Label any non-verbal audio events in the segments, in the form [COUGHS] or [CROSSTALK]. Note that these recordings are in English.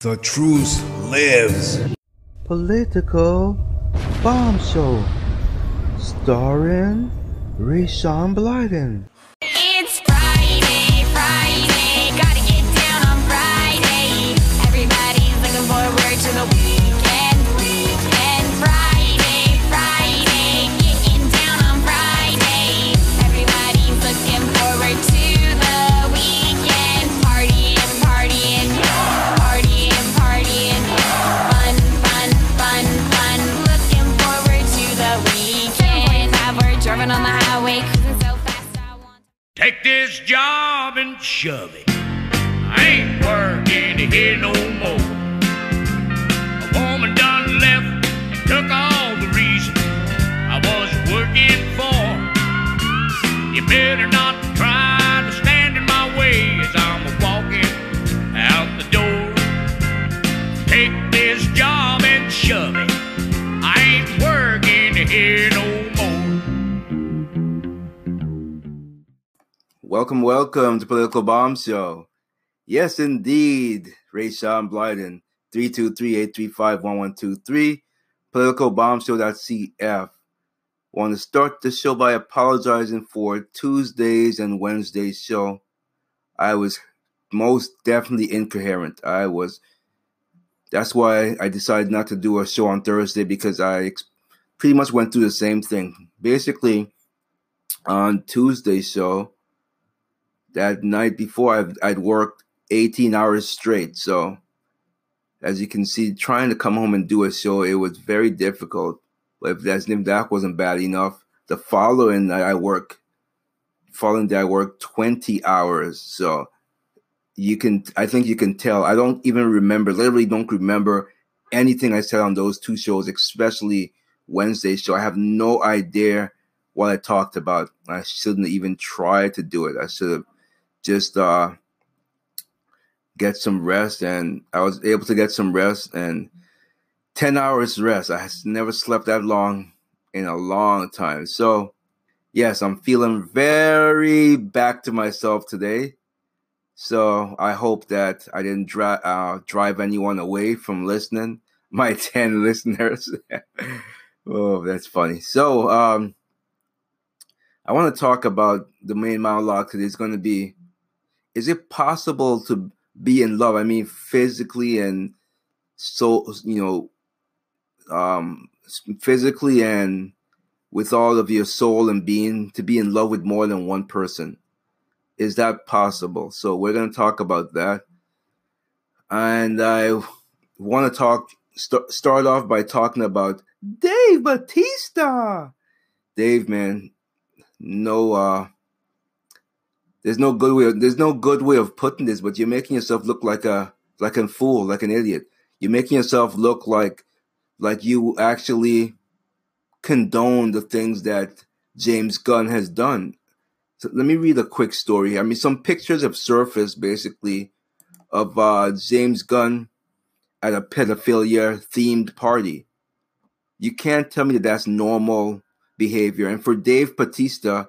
The truth lives. Political bombshell Starring Rayshawn Blyden. Take this job and shove it. I ain't working here no more. A woman done left and took all the reason I was working for. You better not Welcome, welcome to Political Bomb Show. Yes, indeed, Ray Rayshawn Blyden, 323-835-1123, politicalbombshow.cf. Want to start the show by apologizing for Tuesdays and Wednesdays show. I was most definitely incoherent. I was, that's why I decided not to do a show on Thursday because I pretty much went through the same thing. Basically, on Tuesday's show, that night before I've, I'd worked 18 hours straight. So, as you can see, trying to come home and do a show, it was very difficult. But if, that's, if that wasn't bad enough, the following night I work, following day I worked 20 hours. So, you can, I think you can tell. I don't even remember, literally don't remember anything I said on those two shows, especially Wednesday show. I have no idea what I talked about. I shouldn't even try to do it. I should have just uh get some rest and I was able to get some rest and 10 hours rest. I never slept that long in a long time. So, yes, I'm feeling very back to myself today. So, I hope that I didn't dri- uh, drive anyone away from listening. [LAUGHS] My 10 listeners. [LAUGHS] oh, that's funny. So, um I want to talk about the main monologue today. It's going to be Is it possible to be in love? I mean, physically and so, you know, um, physically and with all of your soul and being to be in love with more than one person. Is that possible? So, we're going to talk about that. And I want to talk, st- start off by talking about Dave Batista. Dave, man, no uh there's no good way of, there's no good way of putting this but you're making yourself look like a like a fool like an idiot. You're making yourself look like like you actually condone the things that james gunn has done. So let me read a quick story i mean some pictures have surfaced basically of uh james gunn at a pedophilia themed party. You can't tell me that that's normal behavior. And for Dave Batista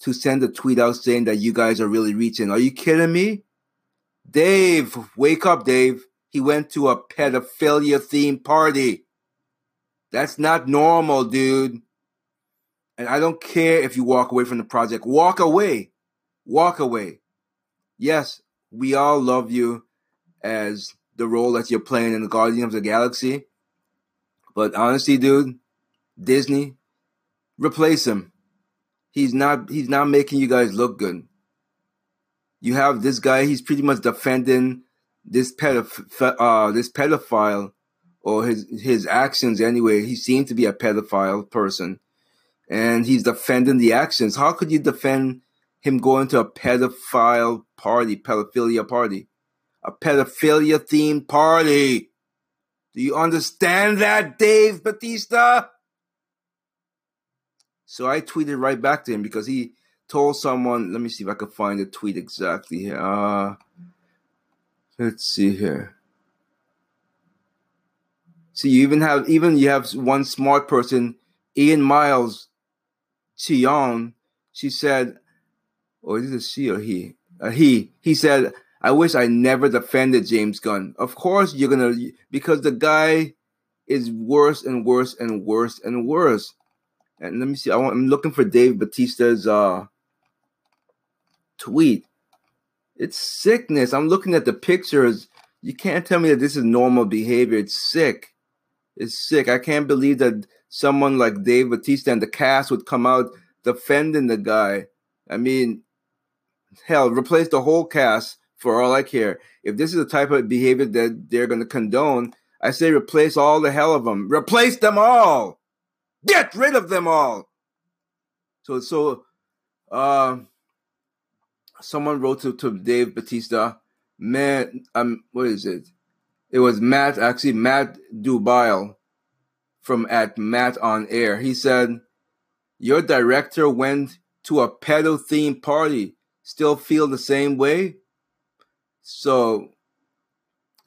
to send a tweet out saying that you guys are really reaching, are you kidding me? Dave, wake up, Dave. He went to a pedophilia themed party. That's not normal, dude. And I don't care if you walk away from the project. Walk away. Walk away. Yes, we all love you as the role that you're playing in the Guardian of the Galaxy. But honestly, dude, Disney, replace him. He's not he's not making you guys look good. You have this guy, he's pretty much defending this pedoph- uh this pedophile or his his actions anyway. He seemed to be a pedophile person. And he's defending the actions. How could you defend him going to a pedophile party, pedophilia party? A pedophilia themed party. Do you understand that, Dave Batista? So I tweeted right back to him because he told someone, let me see if I can find the tweet exactly here. Uh, let's see here. See, you even have even you have one smart person, Ian Miles Cheong. She said, or is it she or he? Uh, he he said, I wish I never defended James Gunn. Of course, you're gonna because the guy is worse and worse and worse and worse. And let me see. I want, I'm looking for Dave Batista's uh, tweet. It's sickness. I'm looking at the pictures. You can't tell me that this is normal behavior. It's sick. It's sick. I can't believe that someone like Dave Batista and the cast would come out defending the guy. I mean, hell, replace the whole cast for all I care. If this is the type of behavior that they're going to condone, I say replace all the hell of them. Replace them all. Get rid of them all. So, so, uh, someone wrote to, to Dave Batista, man, um, what is it? It was Matt, actually, Matt Dubile from at Matt on Air. He said, Your director went to a pedo themed party. Still feel the same way? So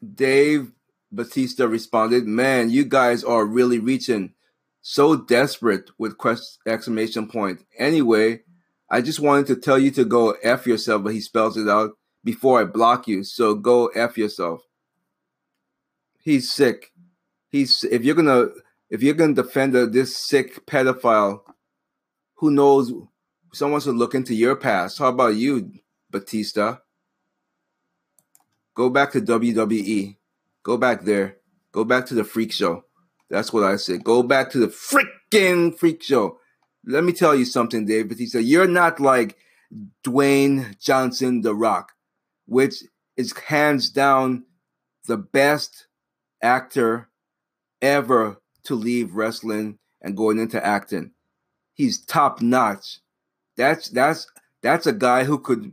Dave Batista responded, Man, you guys are really reaching so desperate with quest exclamation point. Anyway, I just wanted to tell you to go F yourself, but he spells it out before I block you. So go F yourself. He's sick. He's if you're gonna if you're gonna defend this sick pedophile, who knows? Someone should look into your past. How about you, Batista? Go back to WWE. Go back there. Go back to the freak show. That's what I said. Go back to the freaking freak show. Let me tell you something, Dave Batista. You're not like Dwayne Johnson, The Rock, which is hands down the best actor ever to leave wrestling and going into acting. He's top notch. That's that's that's a guy who could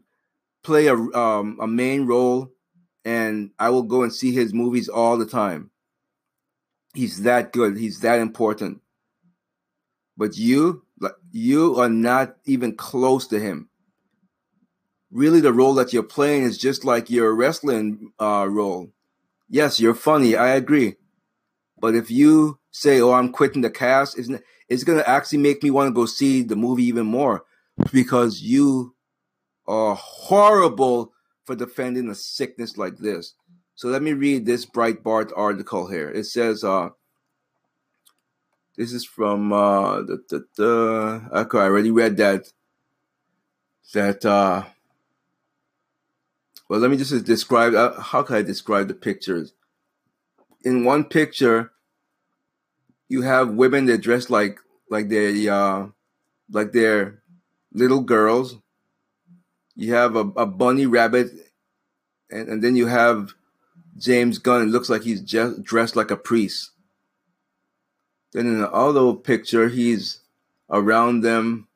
play a um, a main role, and I will go and see his movies all the time. He's that good. He's that important. But you, you are not even close to him. Really, the role that you're playing is just like your wrestling uh, role. Yes, you're funny. I agree. But if you say, "Oh, I'm quitting the cast," isn't it's going to actually make me want to go see the movie even more because you are horrible for defending a sickness like this. So let me read this Breitbart article here. It says, uh, this is from uh, the, the, the okay, I already read that. That uh, well, let me just describe. Uh, how can I describe the pictures? In one picture, you have women that dress like like they uh, like they're little girls. You have a, a bunny rabbit, and, and then you have James Gunn. Looks like he's dressed like a priest. Then in the other picture, he's around them,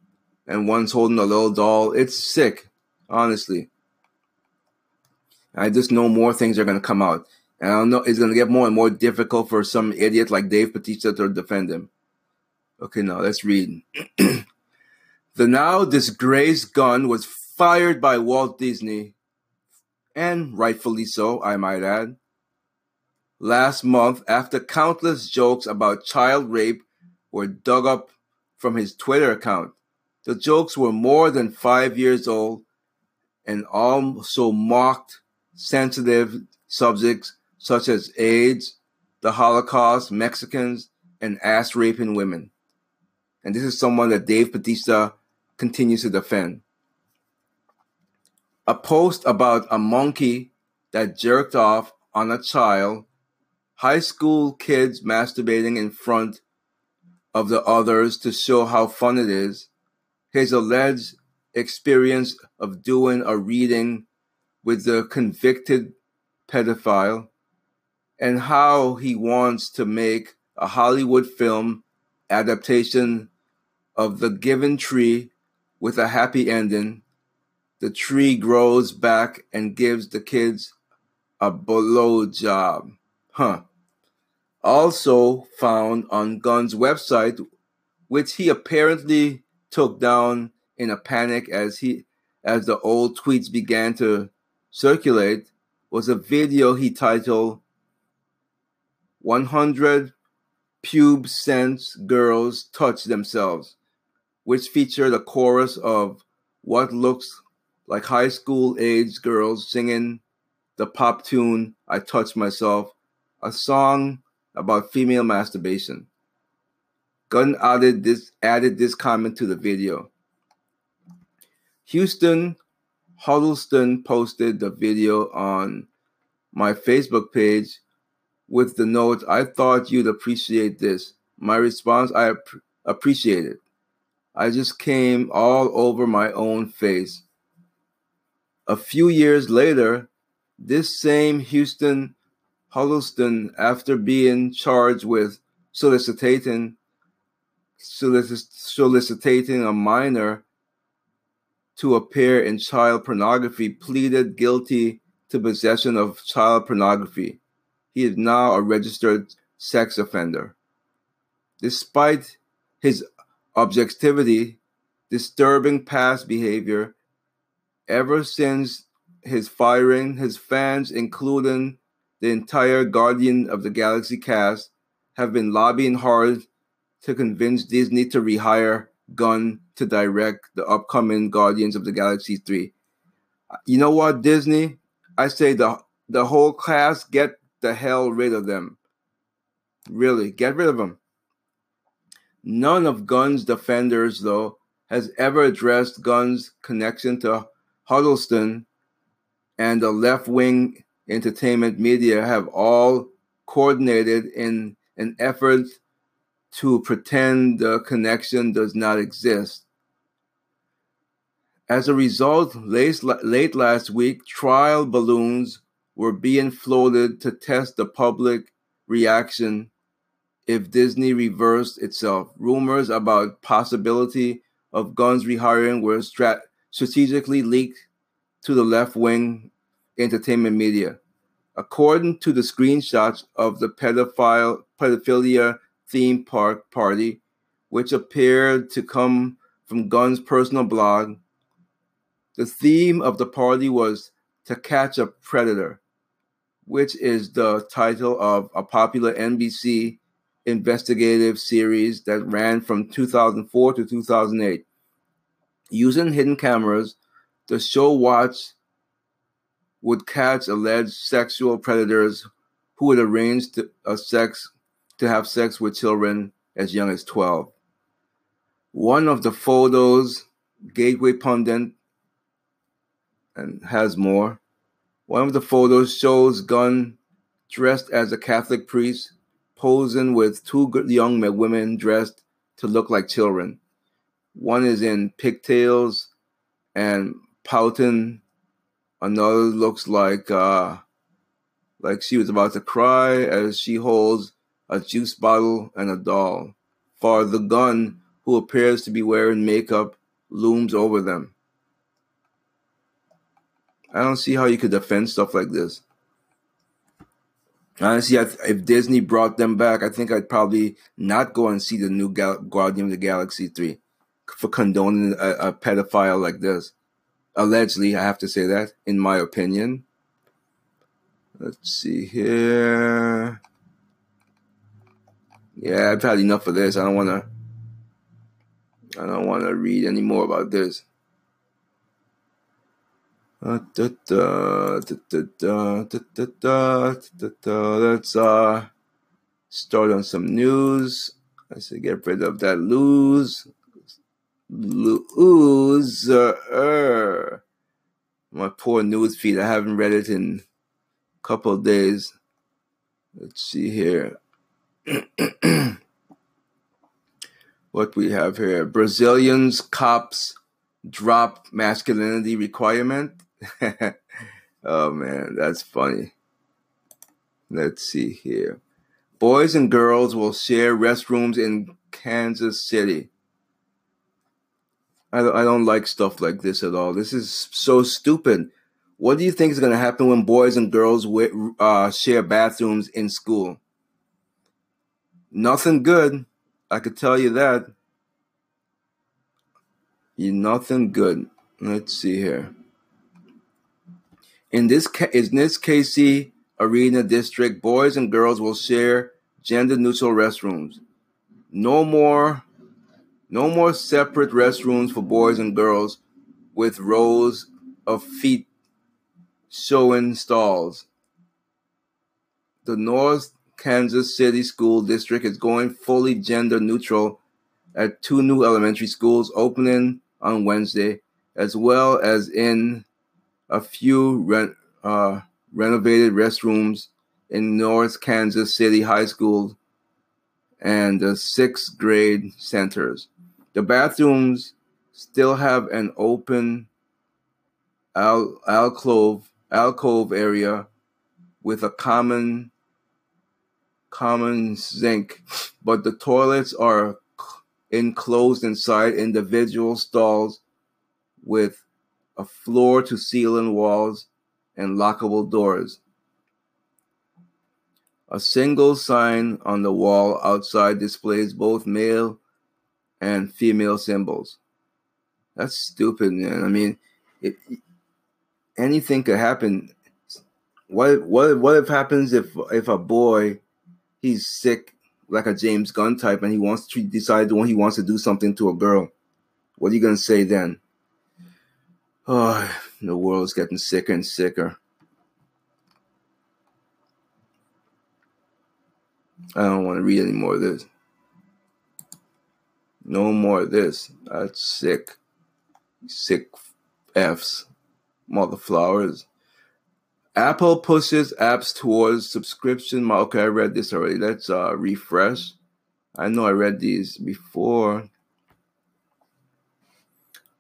and one's holding a little doll. It's sick, honestly. I just know more things are going to come out. And I don't know, it's going to get more and more difficult for some idiot like Dave Batista to defend him. Okay, now let's read. [CLEARS THROAT] the now disgraced Gunn was fired by Walt Disney, and rightfully so, I might add, last month after countless jokes about child rape were dug up from his Twitter account. The jokes were more than five years old and also mocked sensitive subjects such as AIDS, the Holocaust, Mexicans, and ass raping women. And this is someone that Dave Batista continues to defend. A post about a monkey that jerked off on a child, high school kids masturbating in front of the others to show how fun it is, his alleged experience of doing a reading with the convicted pedophile, and how he wants to make a Hollywood film adaptation of The Giving Tree with a happy ending. The tree grows back and gives the kids a blow job. Huh. Also found on Gunn's website, which he apparently took down in a panic as he as the old tweets began to circulate, was a video he titled 100 Pubescent Girls Touch Themselves which featured a chorus of what looks like high school age girls singing the pop tune I Touch Myself, a song about female masturbation. Gunn added this added this comment to the video. Houston Huddleston posted the video on my Facebook page with the note, I thought you'd appreciate this. My response, I ap- appreciate it. I just came all over my own face. A few years later, this same Houston Huddleston, after being charged with soliciting, solic- soliciting a minor to appear in child pornography, pleaded guilty to possession of child pornography. He is now a registered sex offender. Despite his objectivity, disturbing past behavior, ever since his firing, his fans, including the entire Guardian of the Galaxy cast, have been lobbying hard to convince Disney to rehire Gunn to direct the upcoming Guardians of the Galaxy 3. You know what, Disney? I say the the whole class get the hell rid of them. Really, get rid of them. None of Gunn's defenders, though, has ever addressed Gunn's connection to Huddleston and the left wing entertainment media have all coordinated in an effort to pretend the connection does not exist. As a result, late, late last week, trial balloons were being floated to test the public reaction if Disney reversed itself. Rumors about possibility of Gunn's rehiring were strat- strategically leaked to the left-wing entertainment media. According to the screenshots of the pedophile pedophilia theme park party, which appeared to come from Gunn's personal blog, the theme of the party was to catch a predator, which is the title of a popular NBC investigative series that ran from 2004 to 2008. Using hidden cameras, the show Watch would catch alleged sexual predators who would arrange to, a sex to have sex with children as young as 12. One of the photos, Gateway Pundit, and has more. One of the photos shows Gunn dressed as a Catholic priest, posing with two young women dressed to look like children. One is in pigtails and pouting. Another looks like uh, like she was about to cry as she holds a juice bottle and a doll. For the Gunn, who appears to be wearing makeup, looms over them. I don't see how you could defend stuff like this. Honestly, if Disney brought them back, I think I'd probably not go and see the new Gal- Guardian of the Galaxy 3 for condoning a, a pedophile like this. Allegedly, I have to say that, in my opinion. Let's see here. Yeah, I've had enough of this. I don't want to. I don't want to read any more about this. Let's uh start on some news. I say get rid of that lose. Loser. My poor news feed. I haven't read it in a couple of days. Let's see here. [CLEARS THROAT] what we have here. Brazilians cops drop masculinity requirement. [LAUGHS] oh man, that's funny. Let's see here. Boys and girls will share restrooms in Kansas City. I don't, I don't like stuff like this at all. This is so stupid. What do you think is going to happen when boys and girls uh, share bathrooms in school? Nothing good. I could tell you that. You nothing good. Let's see here. In this in this KC Arena district, boys and girls will share gender neutral restrooms. No more no more separate restrooms for boys and girls with rows of feet showing stalls. The North Kansas City School District is going fully gender neutral at two new elementary schools opening on Wednesday, as well as in a few uh, renovated restrooms in North Kansas City High School and the sixth grade centers. The bathrooms still have an open al- alcove alcove area with a common common sink, but the toilets are enclosed inside individual stalls with a floor to ceiling walls and lockable doors. A single sign on the wall outside displays both male and female symbols. That's stupid, man. I mean, anything could happen. What what what if happens if if a boy he's sick like a James Gunn type and he wants to decide when he wants to do something to a girl? What are you gonna say then? Oh, the world's getting sicker and sicker. I don't want to read any more of this. No more of this. That's sick. Sick F's. Mother flowers. Apple pushes apps towards subscription. Okay, I read this already. Let's uh, refresh. I know I read these before.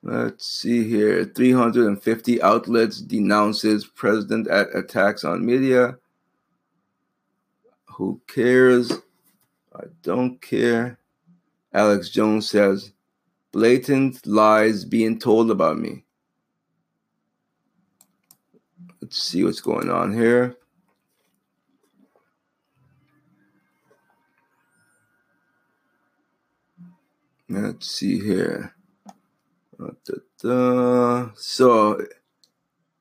Let's see here. 350 outlets denounces president at attacks on media. Who cares? I don't care. Alex Jones says, blatant lies being told about me. Let's see what's going on here. Let's see here. So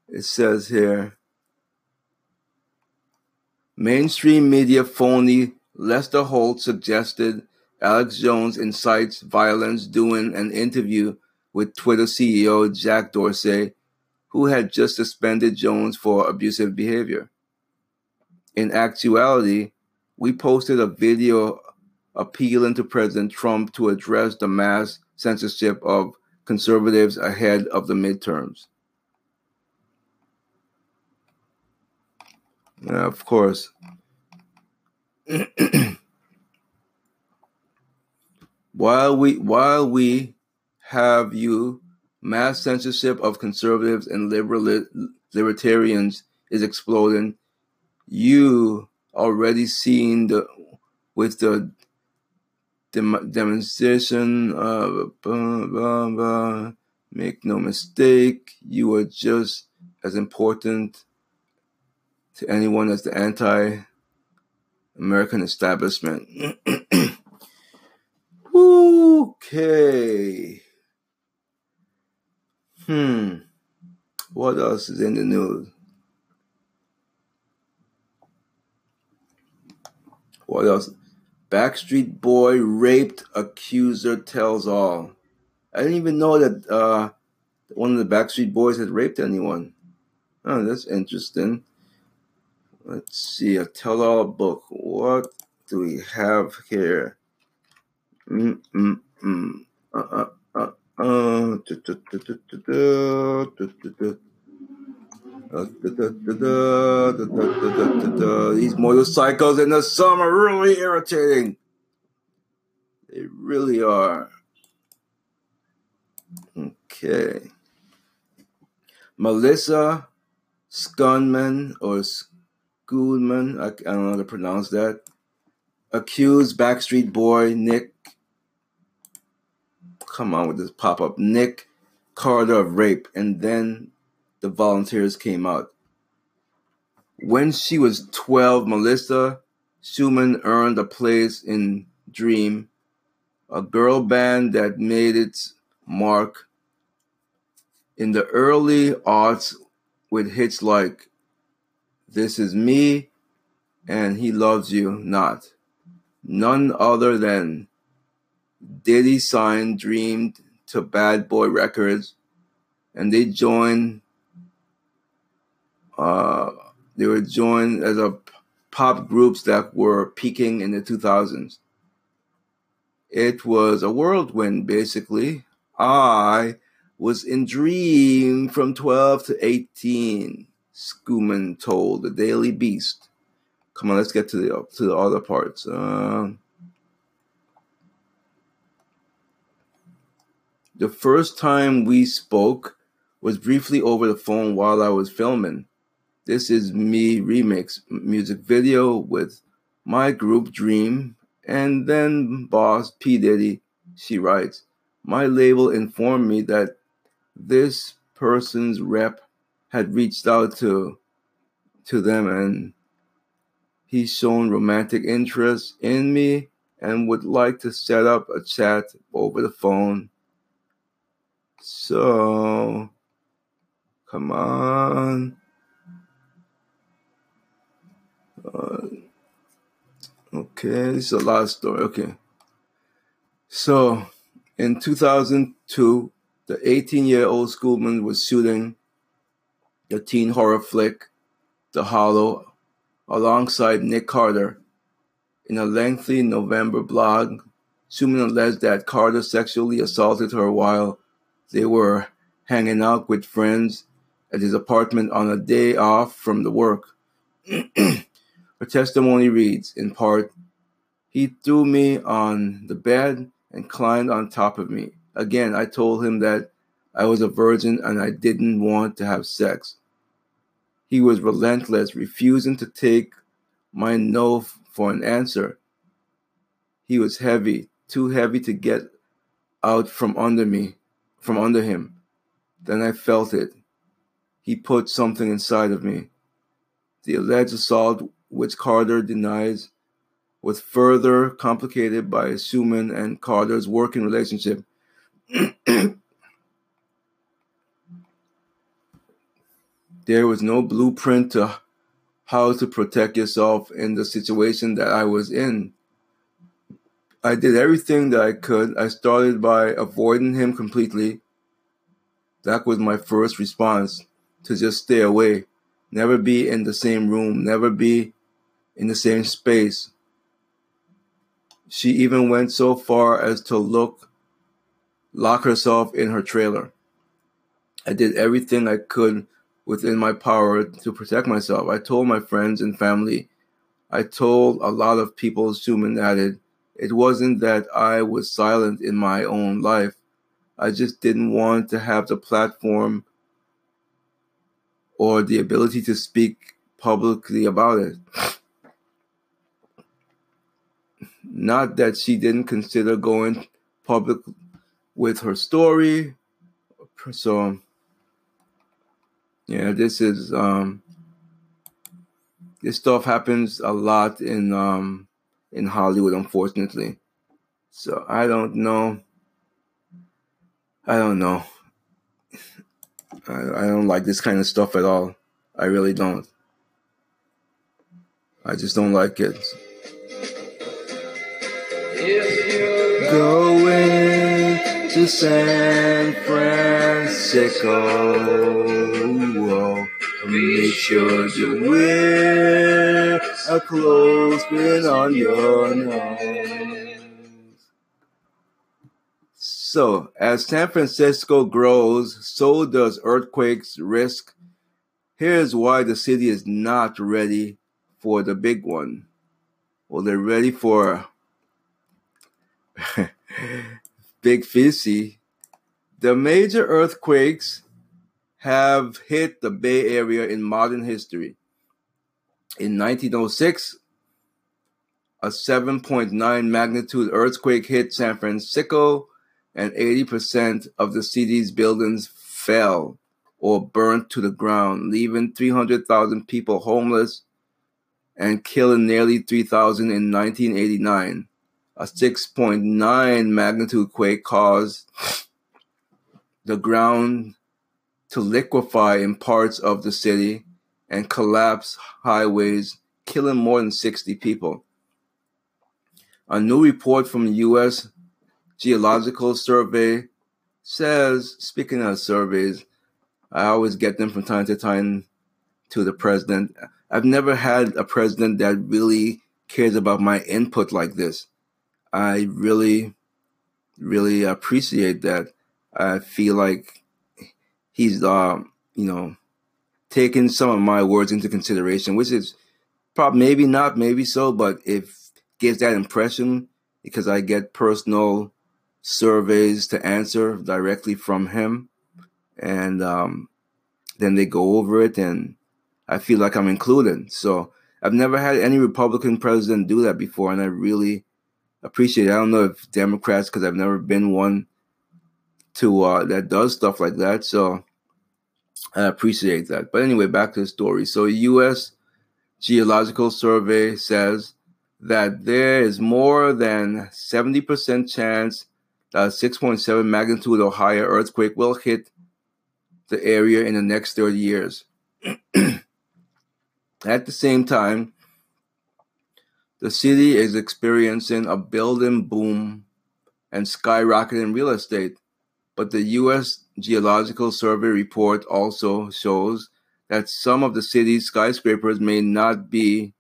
it says here mainstream media phony Lester Holt suggested Alex Jones incites violence during an interview with Twitter CEO Jack Dorsey, who had just suspended Jones for abusive behavior. In actuality, we posted a video appealing to President Trump to address the mass censorship of conservatives ahead of the midterms. Now, of course, [CLEARS THROAT] while we while we have you mass censorship of conservatives and liberal libertarians is exploding you already seen the with the dem- demonstration blah, blah, blah. make no mistake you are just as important to anyone as the anti American establishment. [CLEARS THROAT] okay. Hmm. What else is in the news? What else? Backstreet Boy raped accuser tells all. I didn't even know that uh, one of the Backstreet Boys had raped anyone. Oh, that's interesting. Let's see, a tell all book. What do we have here? Mm mm. Uh uh. These motorcycles in the summer are really irritating. They really are. Okay. Melissa Skunman or Goodman, I, I don't know how to pronounce that, accused Backstreet Boy Nick, come on with this pop up, Nick Carter of rape, and then the volunteers came out. When she was 12, Melissa Schuman earned a place in Dream, a girl band that made its mark in the early aughts with hits like this is me, and he loves you not. None other than Diddy signed Dream to Bad Boy Records, and they joined uh, they were joined as a pop groups that were peaking in the 2000s. It was a whirlwind, basically. I was in dream from 12 to 18, Schuman told the Daily Beast. Come on, let's get to the to the other parts. Uh, the first time we spoke was briefly over the phone while I was filming. This is me remix music video with my group Dream and then boss P. Diddy. She writes, My label informed me that this person's rep had reached out to to them and he's shown romantic interest in me and would like to set up a chat over the phone. So come on. Uh, okay, this is a lot of story. Okay. So in 2002, the 18 year old Schoolman was shooting the teen horror flick, The Hollow, alongside Nick Carter. In a lengthy November blog, Schoolman alleged that Carter sexually assaulted her while they were hanging out with friends at his apartment on a day off from the work. [CLEARS THROAT] Her testimony reads, in part, he threw me on the bed and climbed on top of me. Again, I told him that I was a virgin and I didn't want to have sex. He was relentless, refusing to take my no for an answer. He was heavy, too heavy to get out from under me, from under him. Then I felt it. He put something inside of me. The alleged assault which Carter denies, was further complicated by Schuman and Carter's working relationship. [CLEARS THROAT] there was no blueprint to how to protect yourself in the situation that I was in. I did everything that I could. I started by avoiding him completely. That was my first response to just stay away, never be in the same room, never be in the same space. She even went so far as to look lock herself in her trailer. I did everything I could within my power to protect myself. I told my friends and family. I told a lot of people, assuming that it, it wasn't that I was silent in my own life. I just didn't want to have the platform or the ability to speak publicly about it. Not that she didn't consider going public with her story. So, yeah, this is um, this stuff happens a lot in um, in Hollywood, unfortunately. So I don't know. I don't know. I, I don't like this kind of stuff at all. I really don't. I just don't like it. Going to San Francisco. Sure to wear a clothespin on your nose. So, as San Francisco grows, so does earthquakes risk. Here's why the city is not ready for the big one. Well, they're ready for [LAUGHS] Big Fizzy. The major earthquakes have hit the Bay Area in modern history. In 1906, a 7.9 magnitude earthquake hit San Francisco, and 80% of the city's buildings fell or burnt to the ground, leaving 300,000 people homeless and killing nearly 3,000 in 1989 a 6.9 magnitude quake caused the ground to liquefy in parts of the city and collapse highways, killing more than 60 people. A new report from the U.S. Geological Survey says, speaking of surveys, I always get them from time to time to the president. I've never had a president that really cares about my input like this. I really, really appreciate that. I feel like he's, uh, you know, taking some of my words into consideration, which is probably maybe not, maybe so, but it gives that impression because I get personal surveys to answer directly from him, and um, then they go over it, and I feel like I'm included. So I've never had any Republican president do that before, and I really appreciate it. I don't know if Democrats, because I've never been one to uh, that does stuff like that. So I appreciate that. But anyway, back to the story. So, U.S. Geological Survey says that there is more than 70% chance that a 6.7 magnitude or higher earthquake will hit the area in the next 30 years. [CLEARS THROAT] At the same time, the city is experiencing a building boom and skyrocketing real estate. But the U.S. Geological Survey report also shows that some of the city's skyscrapers may not be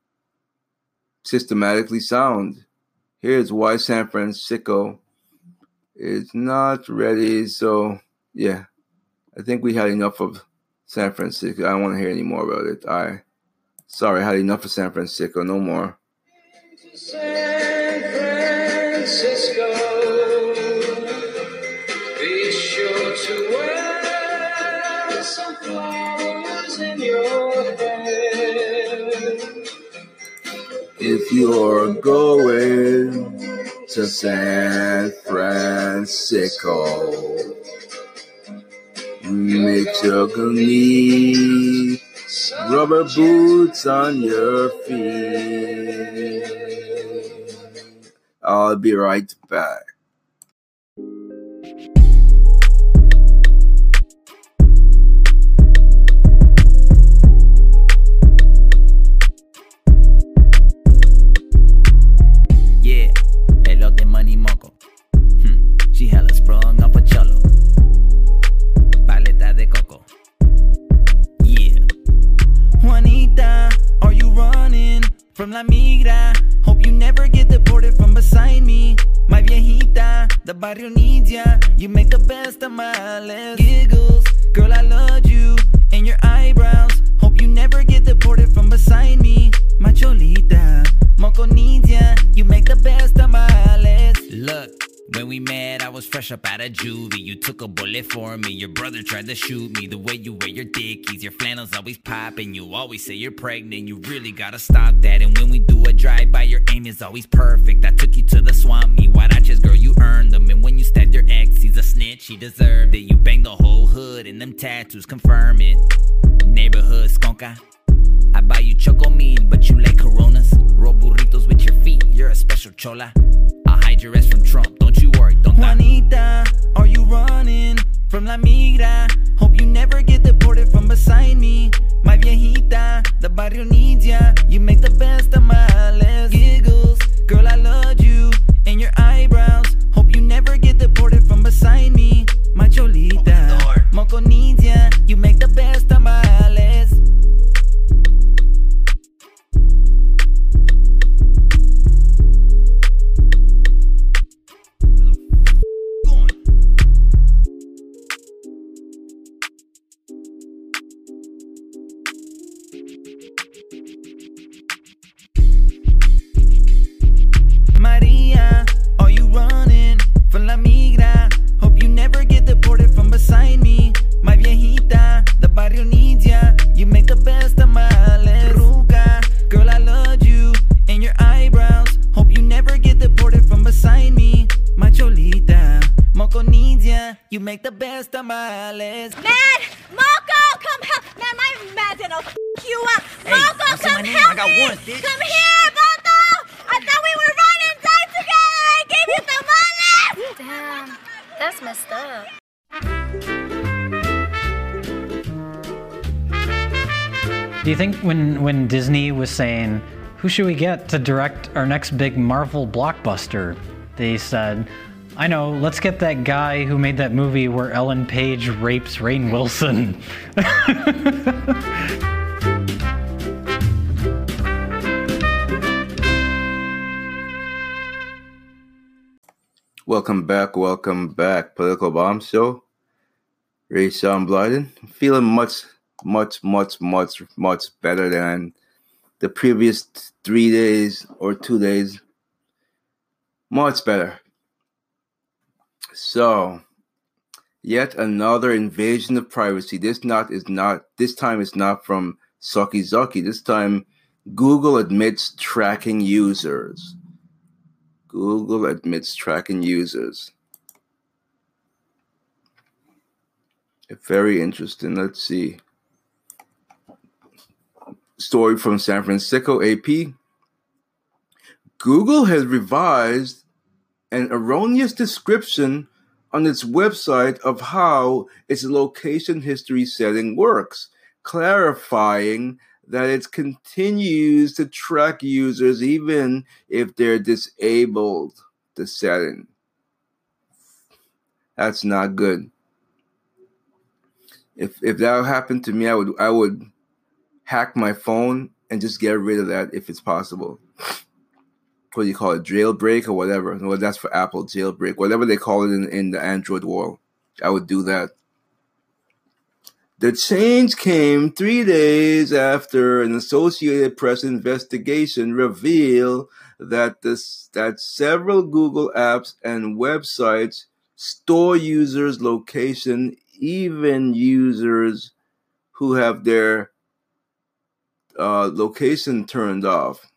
systematically sound. Here's why San Francisco is not ready. So, yeah, I think we had enough of San Francisco. I don't want to hear any more about it. I, sorry, I had enough of San Francisco. No more. You're going to San Francisco, make sure you need rubber boots on your feet. I'll be right back. Migra? Hope you never get deported from beside me. My viejita, the barrio needs ya. You make the best tamales. Giggles, girl, I love you. And your eyebrows. Hope you never get deported from beside me. My cholita, moco needs ya. You make the best tamales. Look. When we met, I was fresh up out of juvie. You took a bullet for me. Your brother tried to shoot me. The way you wear your dickies, your flannels always popping. You always say you're pregnant. You really gotta stop that. And when we do a drive by, your aim is always perfect. I took you to the swamp meet. Huaraches, girl, you earned them. And when you stabbed your ex, he's a snitch. He deserved it. You banged the whole hood, and them tattoos confirm it. Neighborhood skonka. I buy you choco mean, but you like coronas. Roll burritos with your feet, you're a special chola. I'll hide your ass from Trump, don't you Juanita, are you running from La Migra? Hope you never get deported from beside me. My viejita, the barrio needs ya. You make the best tamales. Giggles, girl, I love you. And your eyebrows. Hope you never get deported from beside me. My cholita, moco needs ya. You make the best deported beside me. My viejita, the barrio needs ya. You make the best tamales. Ruga, girl, I love you. And your eyebrows. Hope you never get deported from beside me. My cholita, moco needs ya. You make the best tamales. Man, Marco, come help. Man, my man's gonna f you up. Marco, don't say my come name. help I got me. one, bitch. Come here, Marco. I thought we were riding die together. I gave you the money. Damn, that's messed up. Do you think when when Disney was saying who should we get to direct our next big Marvel blockbuster, they said, "I know, let's get that guy who made that movie where Ellen Page rapes Rainn Wilson." [LAUGHS] Welcome back, welcome back. Political Bomb Show. Ray Sean Blyden. Feeling much, much, much, much, much better than the previous three days or two days. Much better. So, yet another invasion of privacy. This not is not this time it's not from Sucky Zucky. This time Google admits tracking users. Google admits tracking users. Very interesting. Let's see. Story from San Francisco AP. Google has revised an erroneous description on its website of how its location history setting works, clarifying that it continues to track users even if they're disabled the setting. That's not good. If if that happened to me, I would I would hack my phone and just get rid of that if it's possible. What do you call it? Jailbreak or whatever. Well, that's for Apple jailbreak, whatever they call it in, in the Android world. I would do that. The change came three days after an Associated Press investigation revealed that this, that several Google apps and websites store users' location, even users who have their uh, location turned off.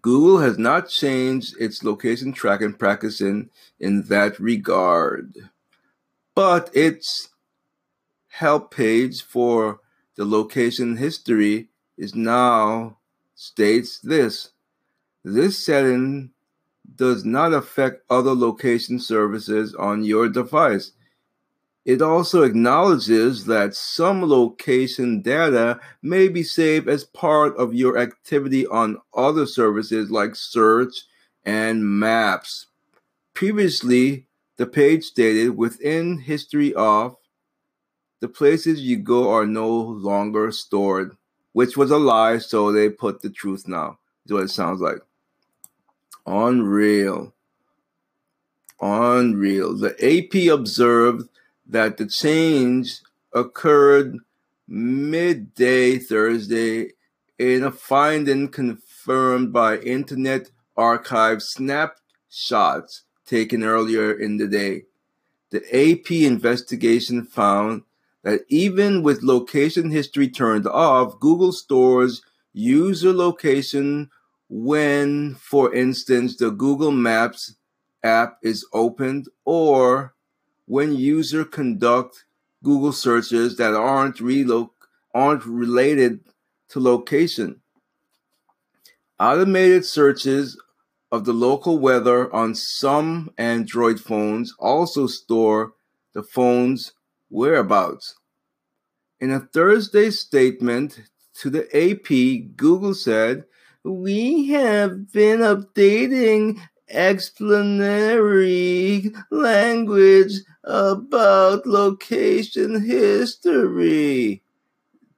Google has not changed its location tracking practice in, in that regard, but its help page for the location history is now states this. This setting does not affect other location services on your device. It also acknowledges that some location data may be saved as part of your activity on other services like search and maps. Previously, the page stated within history of the places you go are no longer stored, which was a lie, so they put the truth now. Is what it sounds like. Unreal. Unreal. The AP observed that the change occurred midday Thursday in a finding confirmed by Internet Archive snapshots taken earlier in the day. The AP investigation found that even with location history turned off, Google stores user location when, for instance, the Google Maps app is opened or when user conduct Google searches that aren't relo- aren't related to location. Automated searches of the local weather on some Android phones also store the phone's whereabouts. In a Thursday statement to the AP, Google said, We have been updating explanatory language about location history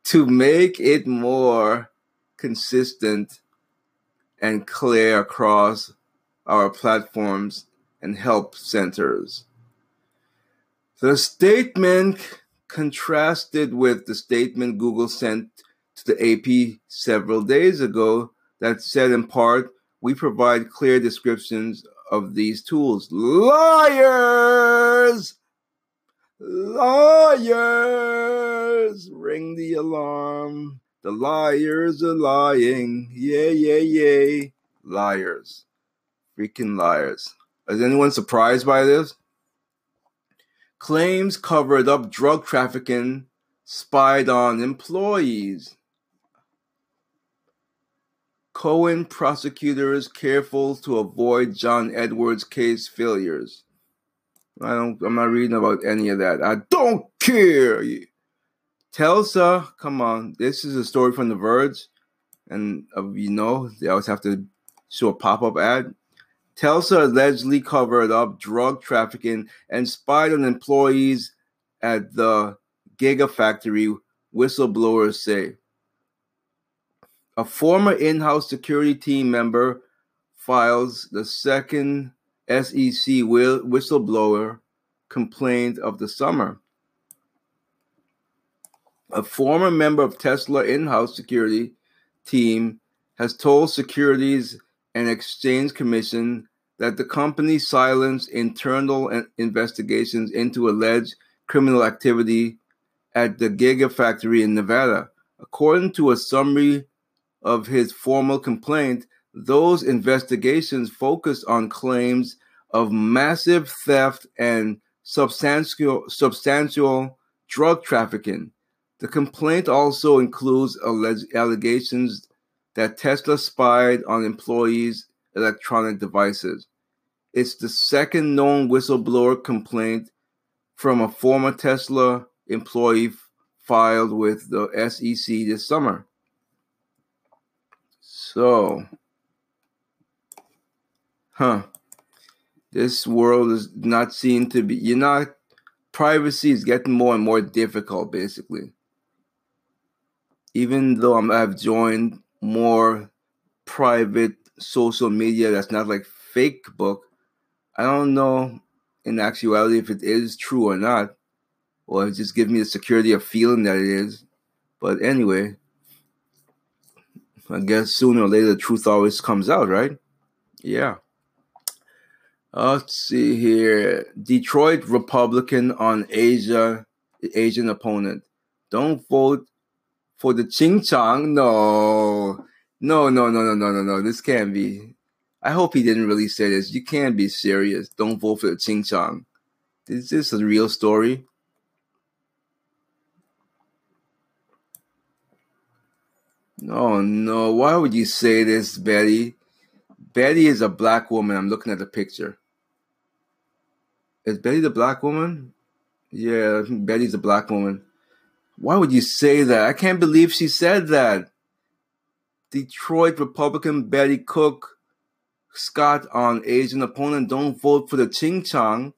to make it more consistent and clear across our platforms and help centers. The statement contrasted with the statement Google sent to the AP several days ago that said in part, we provide clear descriptions of these tools. Liars! Liars! Ring the alarm. The liars are lying. Yay, yay, yay. Liars. Freaking liars. Is anyone surprised by this? Claims covered up drug trafficking, spied on employees. Cohen prosecutors careful to avoid John Edwards case failures. I don't. I'm not reading about any of that. I don't care. Telsa, come on. This is a story from The Verge, and uh, you know they always have to show a pop-up ad. Telsa allegedly covered up drug trafficking and spied on employees at the Gigafactory. Whistleblowers say. A former in house security team member files the second SEC whistleblower complaint of the summer. A former member of Tesla in-house security team has told Securities and Exchange Commission that the company silenced internal investigations into alleged criminal activity at the Gigafactory in Nevada. According to a summary of his formal complaint, those investigations focused on claims of massive theft and substantial substantial drug trafficking. The complaint also includes alleged allegations that Tesla spied on employees' electronic devices. It's the second known whistleblower complaint from a former Tesla employee f- filed with the SEC this summer. So, huh. This world is not seen to be, you're not, privacy is getting more and more difficult, basically. Even though I'm, I've joined more private social media that's not like fake book, I don't know in actuality if it is true or not, or it just gives me the security of feeling that it is. But anyway, I guess sooner or later the truth always comes out, right? Yeah. Let's see here. Detroit Republican on Asia Asian opponent. Don't vote for the Ching Chong. No. No, no, no, no, no, no, no. This can't be. I hope he didn't really say this. You can't be serious. Don't vote for the Ching Chong. Is this a real story? No, no. Why would you say this, Betty? Betty is a black woman. I'm looking at the picture. Is Betty the black woman? Yeah, Betty's a black woman. Why would you say that? I can't believe she said that. Detroit Republican Betty Cook Scott on Asian opponent don't vote for the Ching Chong.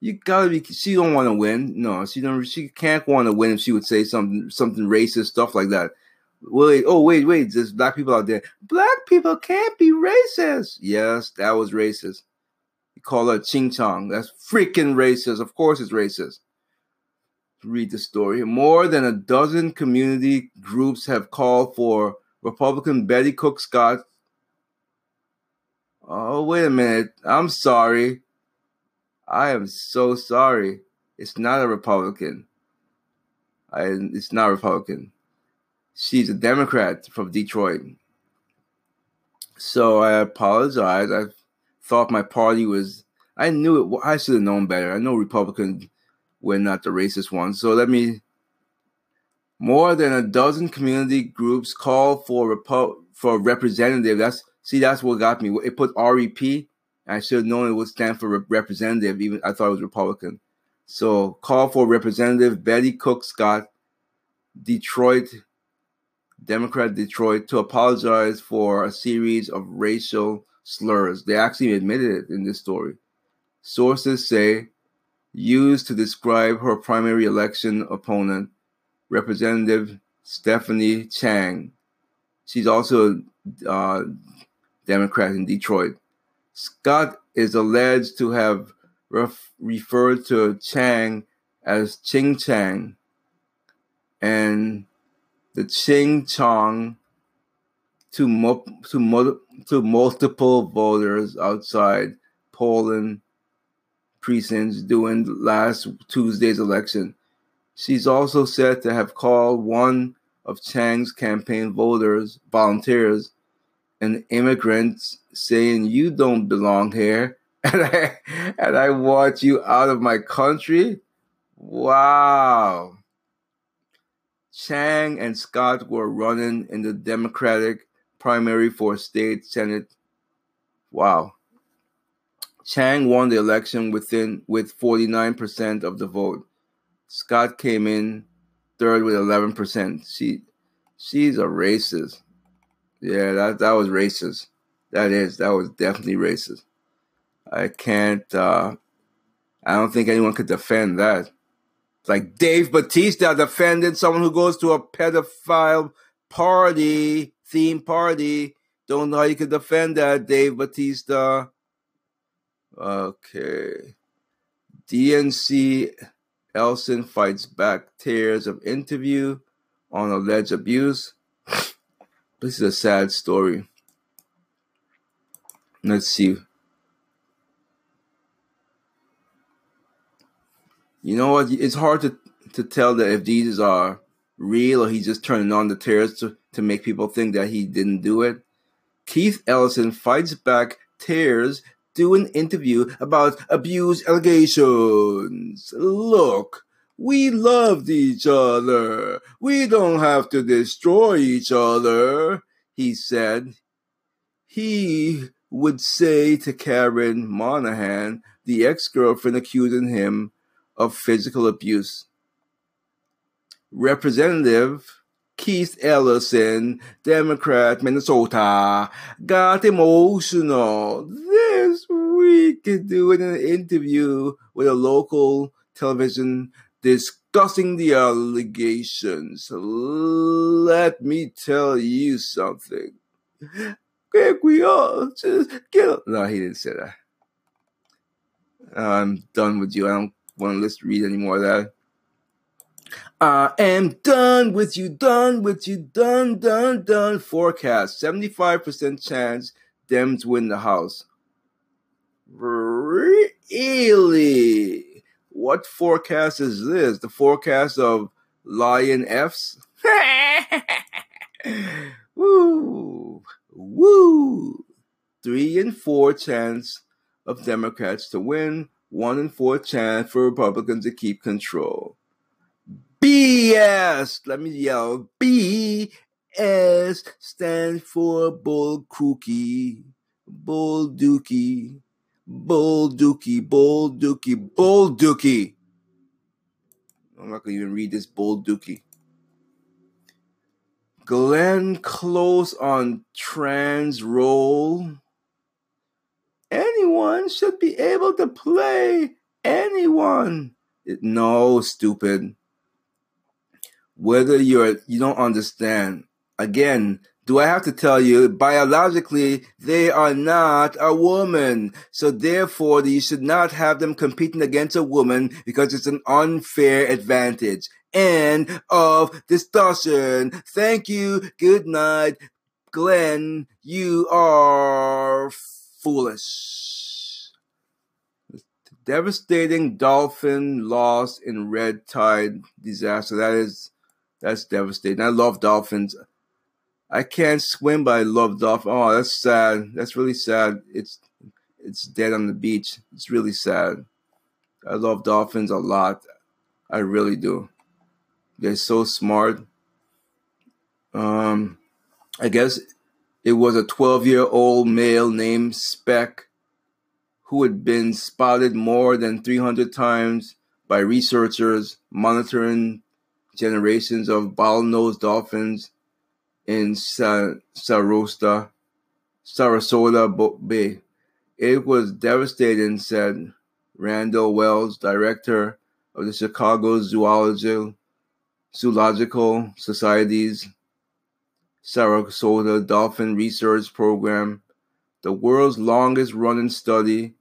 You gotta be. She don't want to win. No, she don't. She can't want to win if she would say something something racist stuff like that. Wait, oh wait, wait. There's black people out there. Black people can't be racist. Yes, that was racist. You call her Ching Chong. That's freaking racist. Of course, it's racist. Read the story. More than a dozen community groups have called for Republican Betty Cook Scott. Oh, wait a minute. I'm sorry. I am so sorry. It's not a Republican. I, it's not Republican. She's a Democrat from Detroit. So I apologize. I thought my party was. I knew it. I should have known better. I know Republicans were not the racist ones. So let me. More than a dozen community groups call for repo, for a representative. That's see, that's what got me. It put REP. I should have known it would stand for rep- representative. Even I thought it was Republican. So call for Representative Betty Cook Scott, Detroit, Democrat Detroit, to apologize for a series of racial slurs. They actually admitted it in this story. Sources say used to describe her primary election opponent, Representative Stephanie Chang. She's also a uh, Democrat in Detroit. Scott is alleged to have ref- referred to Chang as Ching Chang and the Ching Chong to, mo- to, mo- to multiple voters outside Poland precincts during last Tuesday's election. She's also said to have called one of Chang's campaign voters, volunteers, an immigrant, saying, You don't belong here, [LAUGHS] and I, and I want you out of my country? Wow. Chang and Scott were running in the Democratic primary for state senate. Wow. Chang won the election within with 49% of the vote. Scott came in third with 11%. She she's a racist. Yeah, that that was racist. That is that was definitely racist. I can't uh I don't think anyone could defend that. It's like Dave Batista defended someone who goes to a pedophile party, theme party. Don't know how you could defend that, Dave Batista. Okay. DNC Ellison fights back tears of interview on alleged abuse. [SNIFFS] This is a sad story. Let's see. You know what? It's hard to, to tell that if these are real or he's just turning on the tears to, to make people think that he didn't do it. Keith Ellison fights back tears do an interview about abuse allegations. Look, we loved each other. We don't have to destroy each other, he said. He would say to Karen Monahan, the ex girlfriend accusing him of physical abuse. Representative Keith Ellison, Democrat, Minnesota, got emotional this week doing an interview with a local television discussing the allegations. Let me tell you something. Quick, we all just get. No, he didn't say that. I'm done with you. I don't want to listen read any more of that. I am done with you, done with you, done, done, done. Forecast 75% chance Dems win the House. Really? What forecast is this? The forecast of Lion F's? [LAUGHS] Woo! Woo! Three and four chance of Democrats to win, one in four chance for Republicans to keep control. BS! Let me yell. BS stands for Bull Crookie, Bull Dookie, Bull Dookie, Bull Dookie, Bull Dookie. I'm not going to even read this Bull Dookie. Glenn Close on trans role. Anyone should be able to play anyone. It, no, stupid. Whether you're you don't understand. Again, do I have to tell you biologically they are not a woman. So therefore you should not have them competing against a woman because it's an unfair advantage. End of discussion. Thank you. Good night. Glenn, you are foolish. Devastating dolphin loss in red tide disaster. That is that's devastating. I love dolphins. I can't swim, but I love dolphins. Oh, that's sad. That's really sad. It's it's dead on the beach. It's really sad. I love dolphins a lot. I really do. They're so smart. Um, I guess it was a 12 year old male named Speck who had been spotted more than 300 times by researchers monitoring generations of bottlenose dolphins in Sa- Sarasota, Bay. It was devastating, said Randall Wells, director of the Chicago Zoological, Zoological Society's Sarasota Dolphin Research Program, the world's longest running study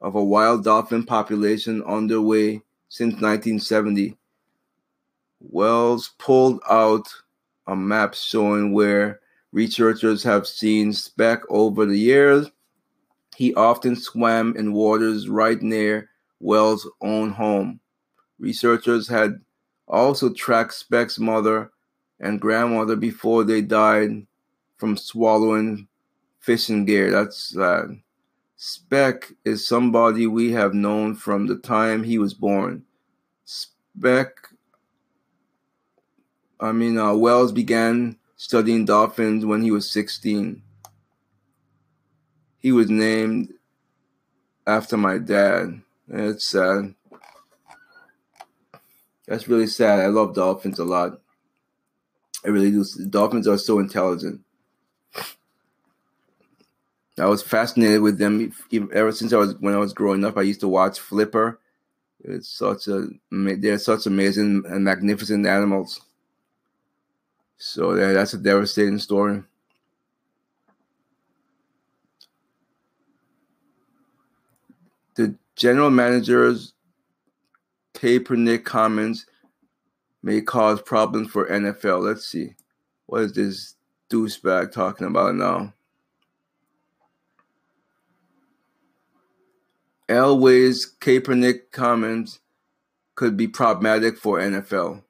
of a wild dolphin population underway since 1970. Wells pulled out a map showing where researchers have seen Speck over the years. He often swam in waters right near Wells' own home. Researchers had also tracked Speck's mother and grandmother before they died from swallowing fishing gear. That's sad. Speck is somebody we have known from the time he was born. Speck, I mean, uh, Wells began studying dolphins when he was 16. He was named after my dad. It's sad. That's really sad. I love dolphins a lot. I really do. Dolphins are so intelligent. I was fascinated with them ever since I was when I was growing up. I used to watch Flipper. It's such a they're such amazing and magnificent animals. So yeah, that's a devastating story. The general manager's Kaepernick comments may cause problems for NFL. Let's see. What is this douchebag talking about now? Elway's Kaepernick comments could be problematic for NFL.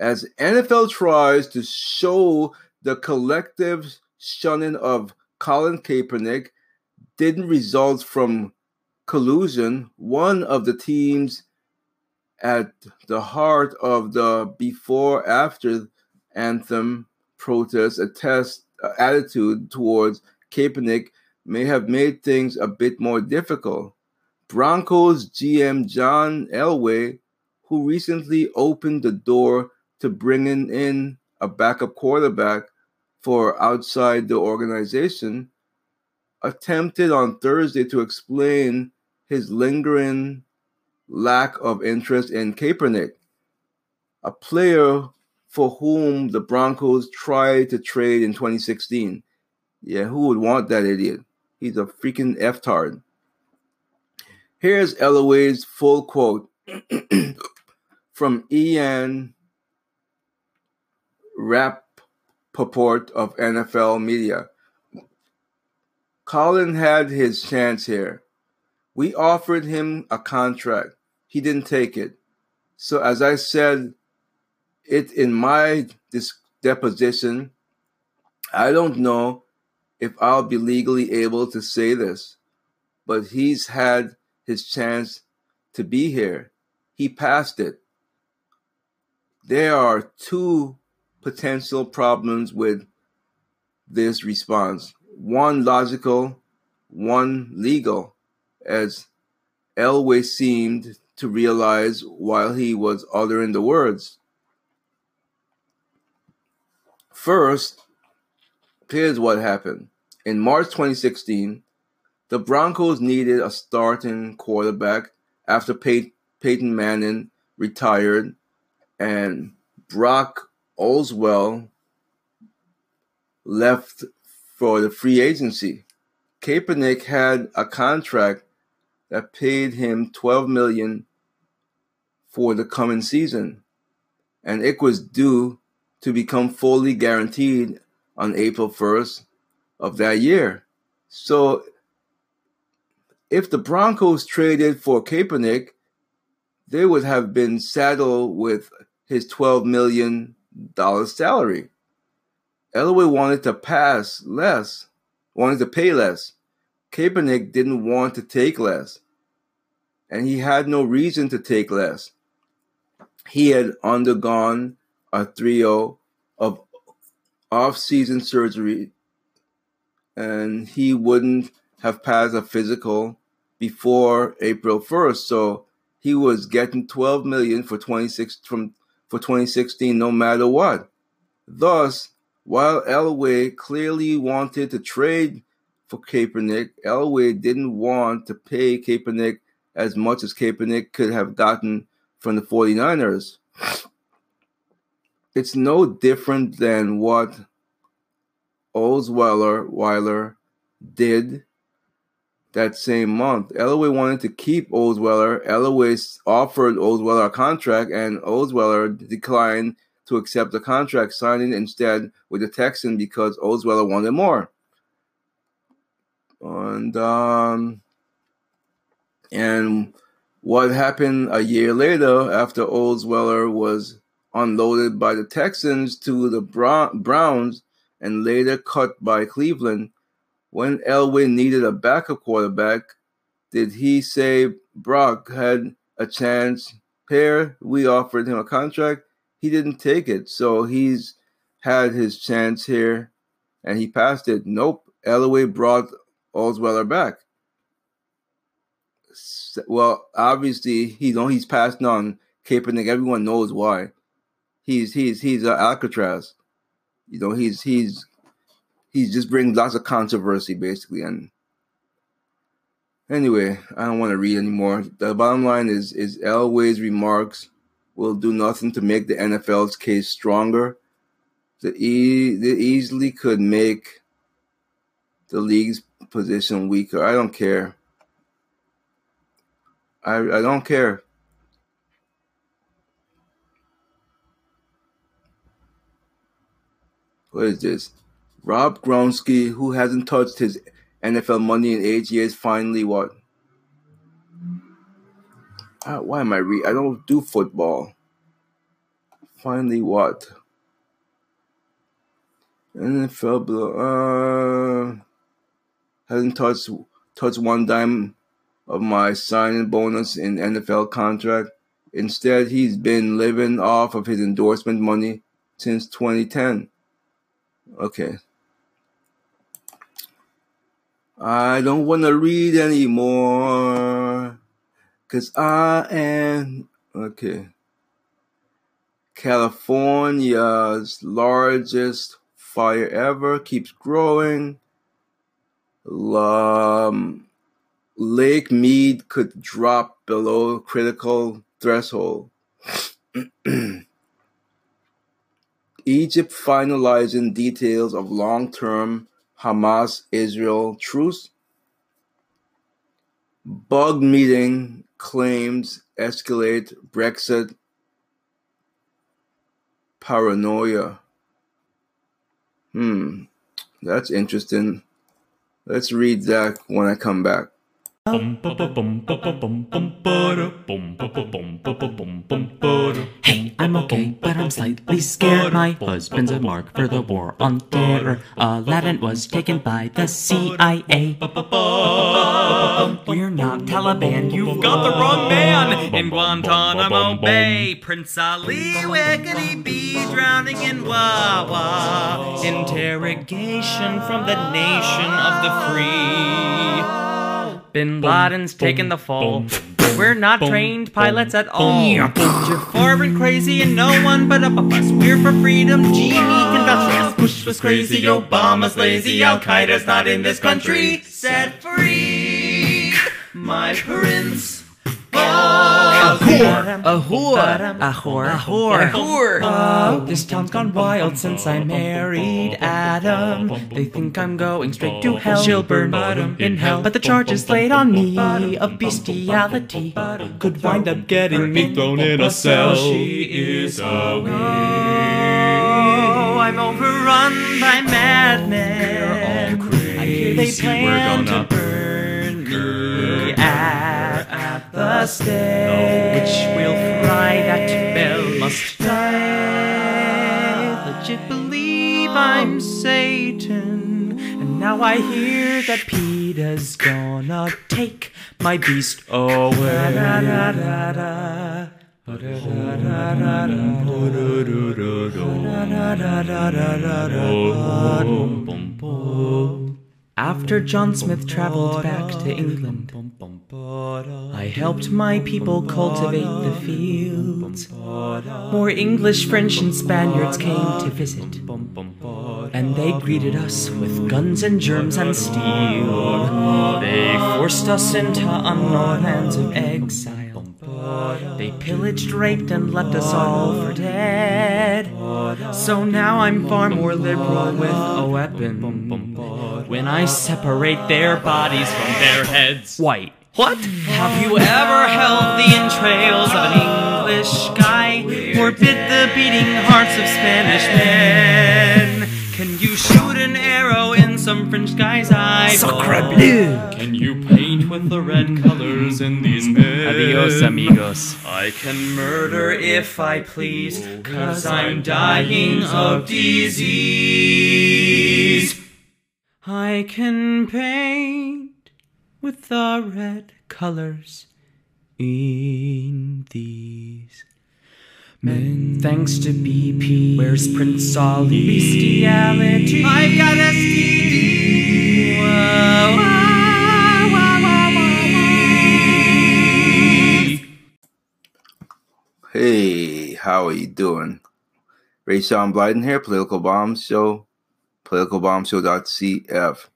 As NFL tries to show the collective shunning of Colin Kaepernick didn't result from collusion, one of the teams at the heart of the before after anthem protest attest uh, attitude towards Kaepernick may have made things a bit more difficult. Broncos GM John Elway, who recently opened the door to bringing in a backup quarterback for outside the organization, attempted on Thursday to explain his lingering lack of interest in Kaepernick, a player for whom the Broncos tried to trade in 2016. Yeah, who would want that idiot? He's a freaking F-tard. Here's Elway's full quote [CLEARS THROAT] from Ian Rapoport of NFL Media. Colin had his chance here. We offered him a contract. He didn't take it. So, as I said it in my deposition, I don't know if I'll be legally able to say this, but he's had his chance to be here. He passed it. There are two potential problems with this response one logical, one legal, as Elway seemed to realize while he was uttering the words. First, here's what happened. In March 2016, the Broncos needed a starting quarterback after Pey- Peyton Manning retired and Brock Osweiler left for the free agency. Kaepernick had a contract that paid him 12 million for the coming season, and it was due to become fully guaranteed on April 1st of that year. So if the Broncos traded for Kaepernick, they would have been saddled with his $12 million salary. Elway wanted to pass less, wanted to pay less. Kaepernick didn't want to take less, and he had no reason to take less. He had undergone a trio of off-season surgery, and he wouldn't have passed a physical before April 1st. So he was getting 12 million for 26 from for 2016 no matter what. Thus, while Elway clearly wanted to trade for Kaepernick, Elway didn't want to pay Kaepernick as much as Kaepernick could have gotten from the 49ers. [SNIFFS] It's no different than what Osweiler Weiler did that same month. Elway wanted to keep Osweiler. Elway offered Osweiler a contract, and Osweiler declined to accept the contract, signing instead with the Texan because Osweiler wanted more. And um, and what happened a year later after Osweiler was unloaded by the Texans to the Browns and later cut by Cleveland? When Elway needed a backup quarterback, did he say Brock had a chance here? We offered him a contract. He didn't take it. So he's had his chance here and he passed it. Nope. Elway brought Osweiler back. Well, obviously he's. He's passed on Kaepernick. Everyone knows why. He's he's he's Alcatraz. You know he's he's he's just brings lots of controversy basically. And anyway, I don't want to read anymore. The bottom line is is Elway's remarks will do nothing to make the NFL's case stronger. That e- they easily could make the league's position weaker. I don't care. I, I don't care. What is this? Rob Gronsky, who hasn't touched his NFL money in eight years, finally what? Uh, why am I read? I don't do football. Finally what? NFL blo- uh hasn't touched touched one dime of my signing bonus in NFL contract. Instead, he's been living off of his endorsement money since 2010. Okay. I don't want to read anymore. Cause I am. Okay. California's largest fire ever keeps growing. Um, Lake Mead could drop below critical threshold. [CLEARS THROAT] Egypt finalizing details of long term Hamas Israel truce. Bug meeting claims escalate Brexit paranoia. Hmm, that's interesting. Let's read that when I come back. Hey, I'm okay, but I'm slightly scared. My husband's a mark for the war on terror. Aladdin was taken by the CIA. We're not Taliban, you've got the wrong man. In Guantanamo Bay, Prince Ali Wiggity be drowning in Wawa. Interrogation from the nation of the free. Bin Laden's taken the fall. We're not trained pilots at all. You're foreign crazy and no one but up of us. We're for freedom. Genie can vouch for us. Bush was crazy. Obama's lazy. Al Qaeda's not in this country. Set free, my prince. A whore, a whore, a whore, a whore, a whore. Oh, this town's gone wild since I married Adam. They think I'm going straight to hell. She'll burn bottom in hell, but the charge is laid on me of bestiality. Could wind up getting me thrown in a cell. She is away. Oh, I'm overrun by madmen. I hear they plan to burn me at, at the which will fry that bell must die. Legit believe I'm Satan, and now I hear that Peter's gonna take my beast away. After John Smith traveled back to England, I helped my people cultivate the fields. More English, French, and Spaniards came to visit, and they greeted us with guns and germs and steel. They forced us into unknown lands of exile. They pillaged, raped, and left us all for dead. So now I'm far more liberal with a weapon. When I separate their bodies from their heads. White. What? Have you ever held the entrails of an English guy or bit the beating hearts of Spanish men? Can you shoot an arrow in some French guy's eye? Sacre bleu! Can you paint with the red colors in these men? Adios, amigos. I can murder if I please, cause I'm dying of disease. I can paint with the red colors in these men. Thanks to BP, where's Prince Ali? Bestiality. I've got STD. Whoa. Hey, how are you doing? Ray Sean Blyden here, Political Bomb Show, politicalbombshow.cf.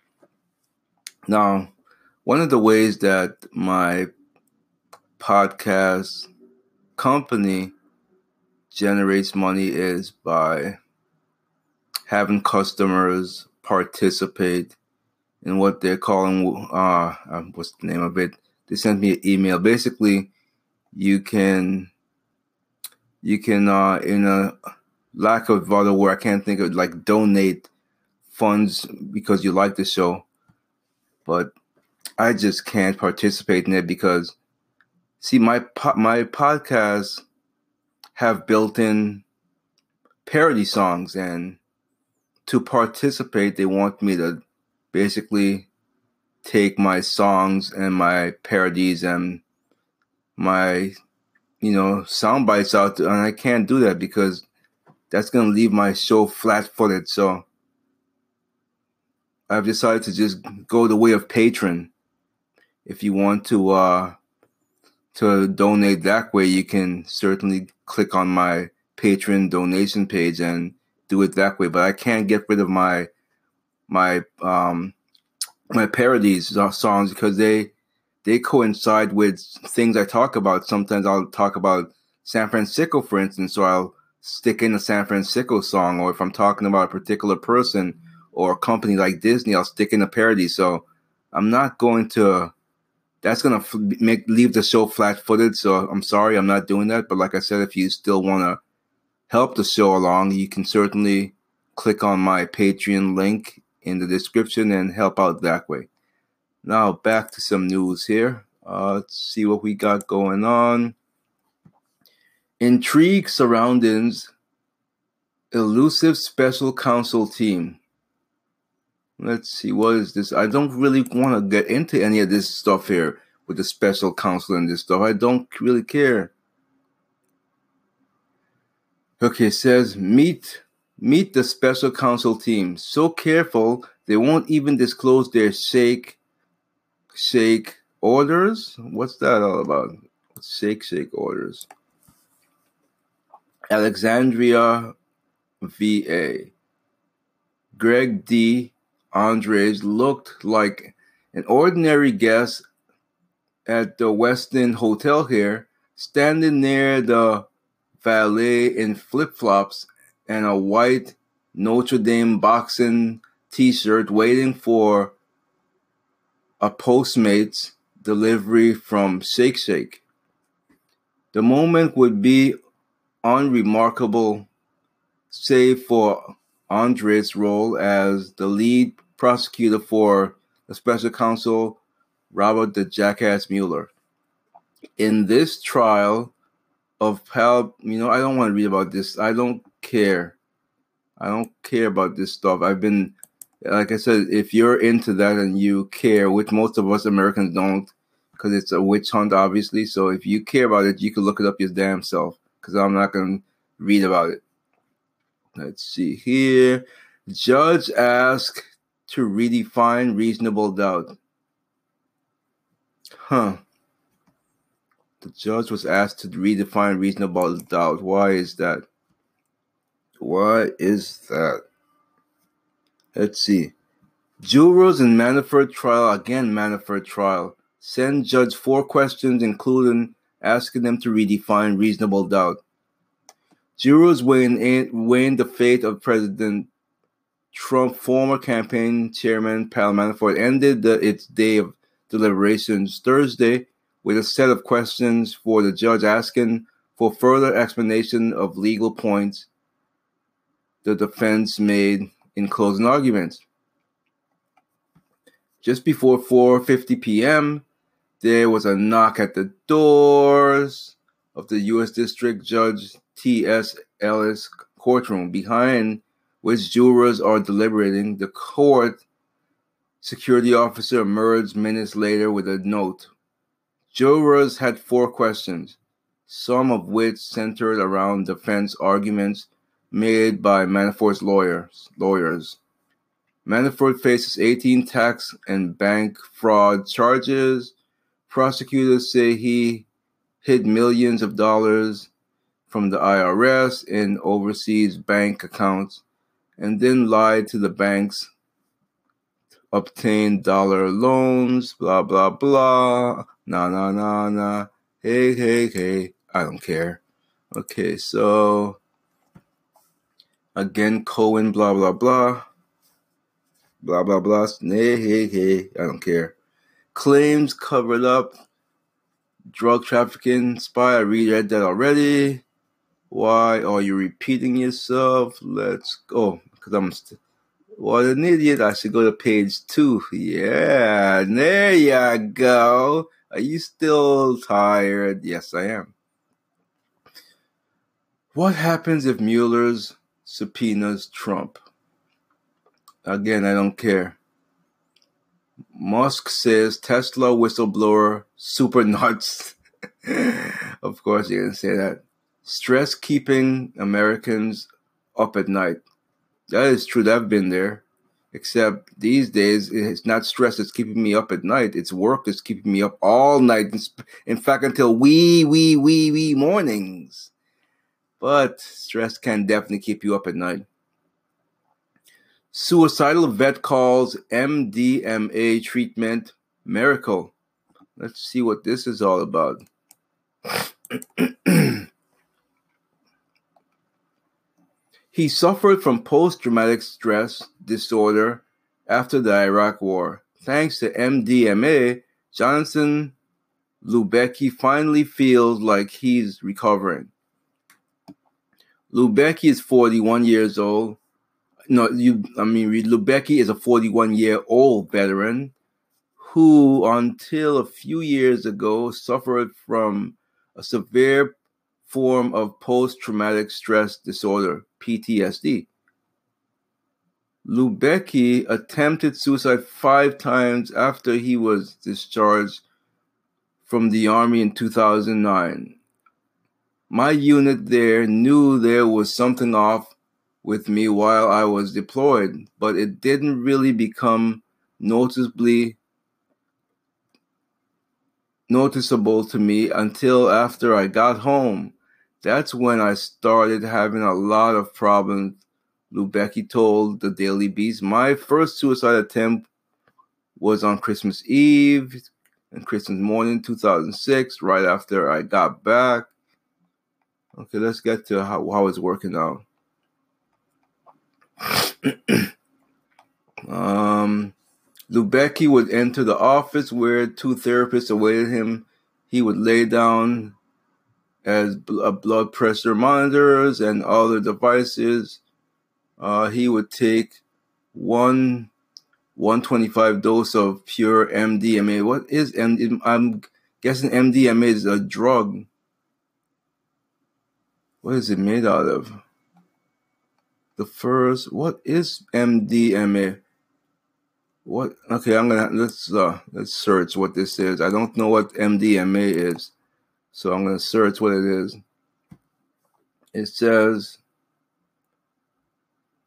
Now, one of the ways that my podcast company generates money is by having customers participate in what they're calling uh, uh what's the name of it they sent me an email. Basically, you can you can uh in a lack of other word I can't think of like donate funds because you like the show. But I just can't participate in it because see my po- my podcasts have built-in parody songs and to participate they want me to basically take my songs and my parodies and my you know sound bites out and I can't do that because that's going to leave my show flat-footed so I've decided to just go the way of Patreon if you want to uh to donate that way you can certainly click on my Patreon donation page and do it that way but I can't get rid of my my um my parodies of songs because they they coincide with things I talk about. Sometimes I'll talk about San Francisco, for instance, so I'll stick in a San Francisco song, or if I'm talking about a particular person or a company like Disney, I'll stick in a parody. So I'm not going to. That's gonna make leave the show flat-footed. So I'm sorry, I'm not doing that. But like I said, if you still want to help the show along, you can certainly click on my Patreon link in the description and help out that way. Now back to some news here. Uh, let's see what we got going on. Intrigue surroundings elusive special counsel team. Let's see what is this. I don't really want to get into any of this stuff here with the special counsel and this stuff. I don't really care. Okay, it says meet meet the special counsel team. So careful they won't even disclose their shake shake orders. What's that all about? Shake shake orders. Alexandria VA. Greg D. Andres looked like an ordinary guest at the Westin Hotel here, standing near the valet in flip flops and a white Notre Dame boxing t shirt, waiting for a Postmates delivery from Shake Shake. The moment would be unremarkable, save for Andres' role as the lead prosecutor for the special counsel Robert the Jackass Mueller. In this trial of Pal, you know, I don't want to read about this. I don't care. I don't care about this stuff. I've been, like I said, if you're into that and you care, which most of us Americans don't, because it's a witch hunt, obviously. So if you care about it, you can look it up your damn self, because I'm not going to read about it. Let's see here. Judge asked to redefine reasonable doubt. Huh. The judge was asked to redefine reasonable doubt. Why is that? Why is that? Let's see. Jurors in Manafort trial, again Manafort trial, send judge four questions, including asking them to redefine reasonable doubt. Jurors weighing, in, weighing the fate of President Trump, former campaign chairman Paul Manafort, ended the, its day of deliberations Thursday with a set of questions for the judge asking for further explanation of legal points the defense made in closing arguments. Just before 4:50 p.m., there was a knock at the doors of the U.S. District Judge T.S. Ellis courtroom, behind which jurors are deliberating. The court security officer emerged minutes later with a note. Jurors had four questions, some of which centered around defense arguments made by Manafort's lawyers. Lawyers. Manafort faces 18 tax and bank fraud charges. Prosecutors say he hid millions of dollars from the IRS in overseas bank accounts and then lied to the banks, obtained dollar loans, blah, blah, blah. Nah, nah, nah, nah. Hey, hey, hey. I don't care. Okay, so again, Cohen, blah, blah, blah. Blah, blah, blah. Hey, hey, hey. I don't care. Claims covered up drug trafficking spy. I read that already. Why are you repeating yourself? Let's go. Because I'm st- what an idiot. I should go to page two. Yeah, there you go. Are you still tired? Yes, I am. What happens if Mueller's subpoenas Trump? Again, I don't care. Musk says Tesla whistleblower super nuts. [LAUGHS] of course, going to say that. Stress keeping Americans up at night. That is true. I've been there. Except these days, it's not stress that's keeping me up at night. It's work that's keeping me up all night. In fact, until wee, wee, wee, wee mornings. But stress can definitely keep you up at night. Suicidal vet calls MDMA treatment miracle. Let's see what this is all about. [CLEARS THROAT] [CLEARS THROAT] he suffered from post traumatic stress disorder after the Iraq War. Thanks to MDMA, Jonathan Lubecky finally feels like he's recovering. Lubecky is 41 years old. No, you. I mean, Lubecky is a 41 year old veteran who, until a few years ago, suffered from a severe form of post traumatic stress disorder, PTSD. Lubecky attempted suicide five times after he was discharged from the Army in 2009. My unit there knew there was something off with me while I was deployed, but it didn't really become noticeably noticeable to me until after I got home. That's when I started having a lot of problems. Lubecky told the Daily Beast, my first suicide attempt was on Christmas Eve and Christmas morning 2006, right after I got back. Okay, let's get to how, how it's working out. [CLEARS THROAT] um, Lubecky would enter the office where two therapists awaited him. He would lay down as bl- blood pressure monitors and other devices. Uh, he would take one 125 dose of pure MDMA. What is MDMA? I'm guessing MDMA is a drug. What is it made out of? The first, what is MDMA? What? Okay, I'm gonna let's uh let's search what this is. I don't know what MDMA is, so I'm gonna search what it is. It says,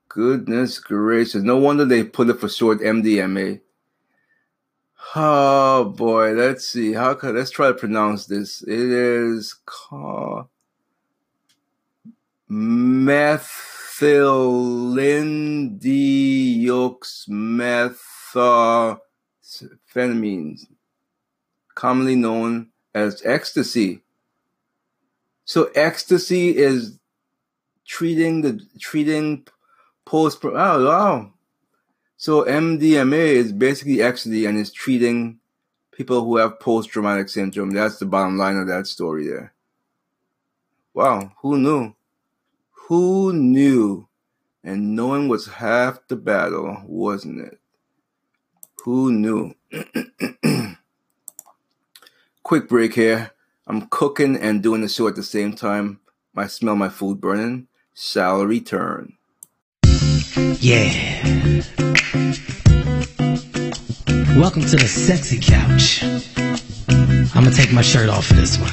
goodness gracious, no wonder they put it for short MDMA. Oh boy, let's see. How could let's try to pronounce this? It is called methylenedioxymethamphetamines, commonly known as ecstasy. So ecstasy is treating the treating post. Oh wow! So MDMA is basically ecstasy and is treating people who have post traumatic syndrome. That's the bottom line of that story there. Wow, who knew? Who knew? And knowing was half the battle, wasn't it? Who knew? [CLEARS THROAT] Quick break here. I'm cooking and doing the show at the same time. I smell my food burning. Shall return. Yeah. Welcome to the sexy couch. I'm gonna take my shirt off for this one.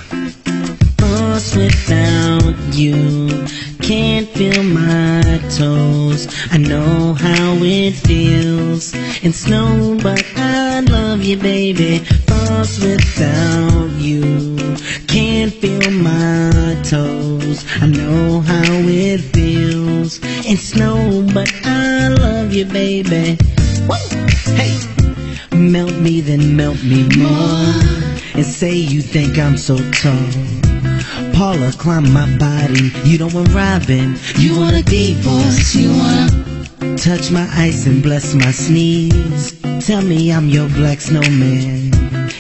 Lost without you, can't feel my toes. I know how it feels in snow, but I love you, baby. Lost without you, can't feel my toes. I know how it feels in snow, but I love you, baby. Hey, melt me, then melt me more, and say you think I'm so tall. Paula, climb my body. You don't want Robin. You want a divorce. You wanna touch my ice and bless my sneeze. Tell me I'm your black snowman.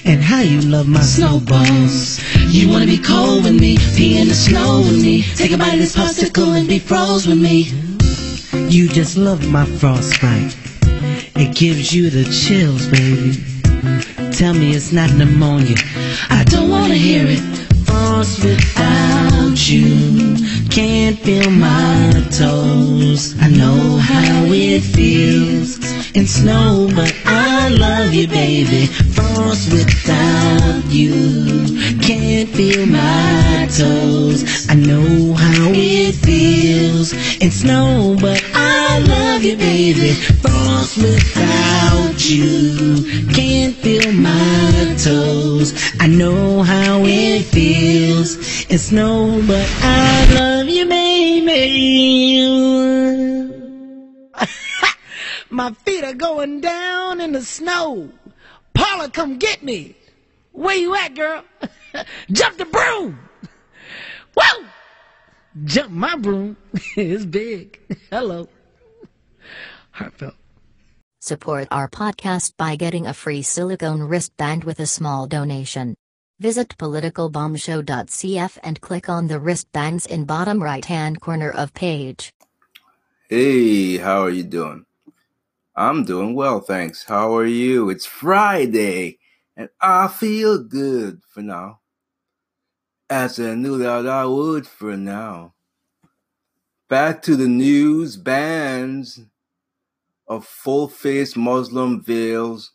and how you love my snowballs. You wanna be cold with me, pee in the snow with me, take a bite of this popsicle and be froze with me. You just love my frostbite. It gives you the chills, baby. Tell me it's not pneumonia. I don't wanna hear it. Frost without you. Can't feel my toes. I know how it feels in snow, but I love you, baby. Frost without you. Can't feel my toes. I know how it feels in snow, but I love you, baby. Frost without you. Can't feel my toes. I know how it feels It's snow, but I love you, baby. [LAUGHS] My feet are going down in the snow. Paula, come get me. Where you at, girl? [LAUGHS] Jump the broom. Whoa! Jump my broom. [LAUGHS] it's big. Hello. Heartfelt. Support our podcast by getting a free silicone wristband with a small donation. Visit politicalbombshow.cf and click on the wristbands in bottom right hand corner of page. Hey, how are you doing? I'm doing well, thanks. How are you? It's Friday, and I feel good for now. As I knew that I would for now. Back to the news bans of full face Muslim veils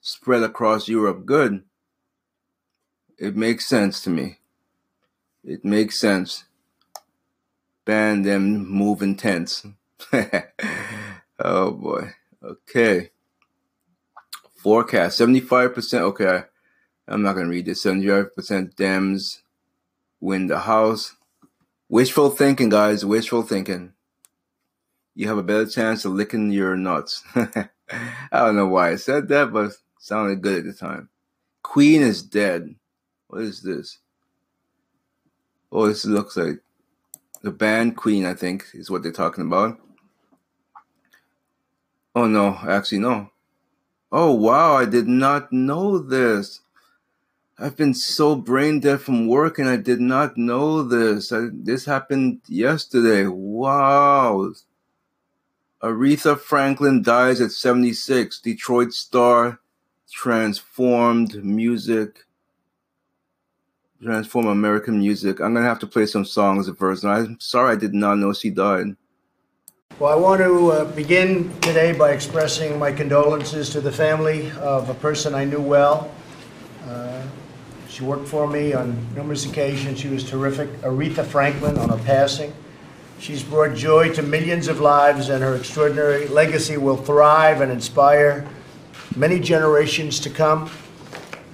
spread across Europe. Good. It makes sense to me. It makes sense. Ban them moving tents. [LAUGHS] oh boy. Okay. Forecast 75%. Okay. I'm not going to read this. 75% Dems win the House. Wishful thinking, guys. Wishful thinking. You have a better chance of licking your nuts. [LAUGHS] I don't know why I said that, but sounded good at the time. Queen is dead. What is this? Oh, this looks like the band Queen, I think, is what they're talking about. Oh no, actually no. Oh wow, I did not know this. I've been so brain dead from work and I did not know this. I, this happened yesterday. Wow. Aretha Franklin dies at 76. Detroit star transformed music. Transform American music. I'm gonna have to play some songs of hers. I'm sorry I did not know she died. Well, I want to uh, begin today by expressing my condolences to the family of a person I knew well. Uh, she worked for me on numerous occasions. She was terrific. Aretha Franklin on her passing. She's brought joy to millions of lives, and her extraordinary legacy will thrive and inspire many generations to come.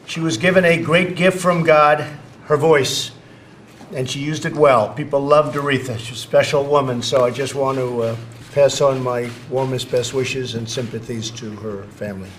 She was given a great gift from God, her voice, and she used it well. People loved Aretha. She's a special woman, so I just want to uh, pass on my warmest best wishes and sympathies to her family.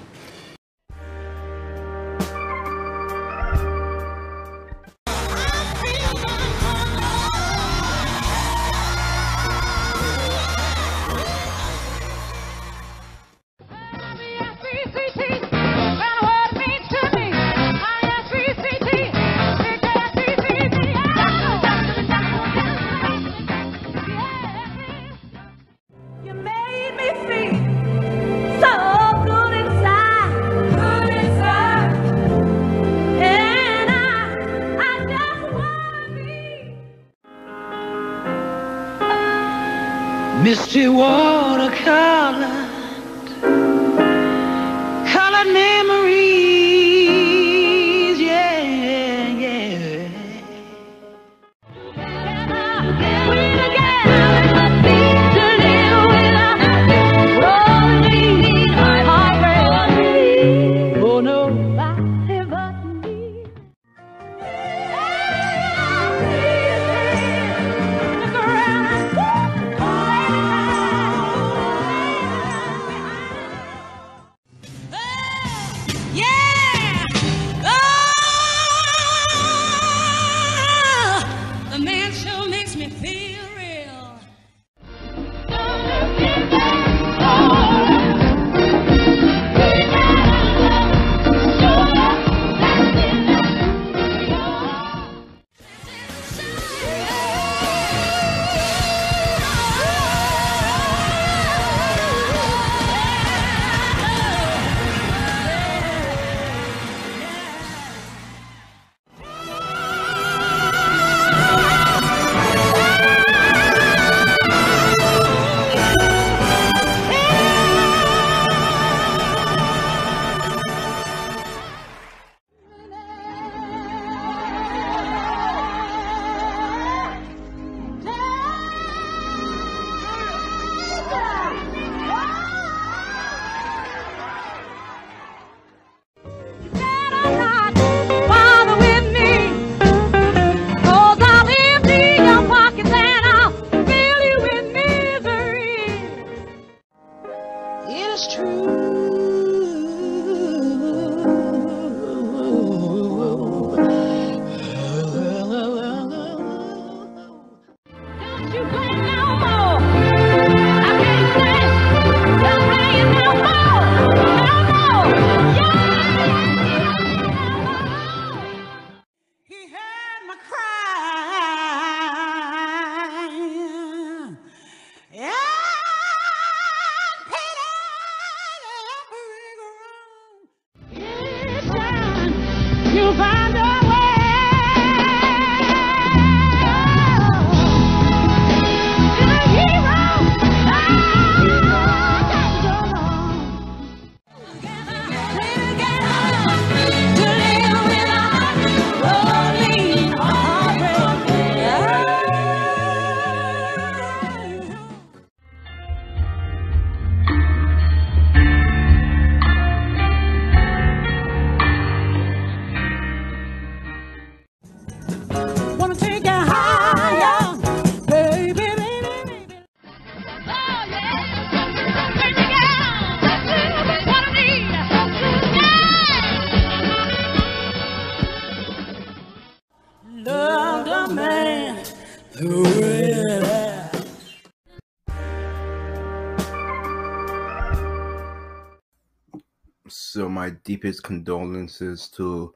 Deepest condolences to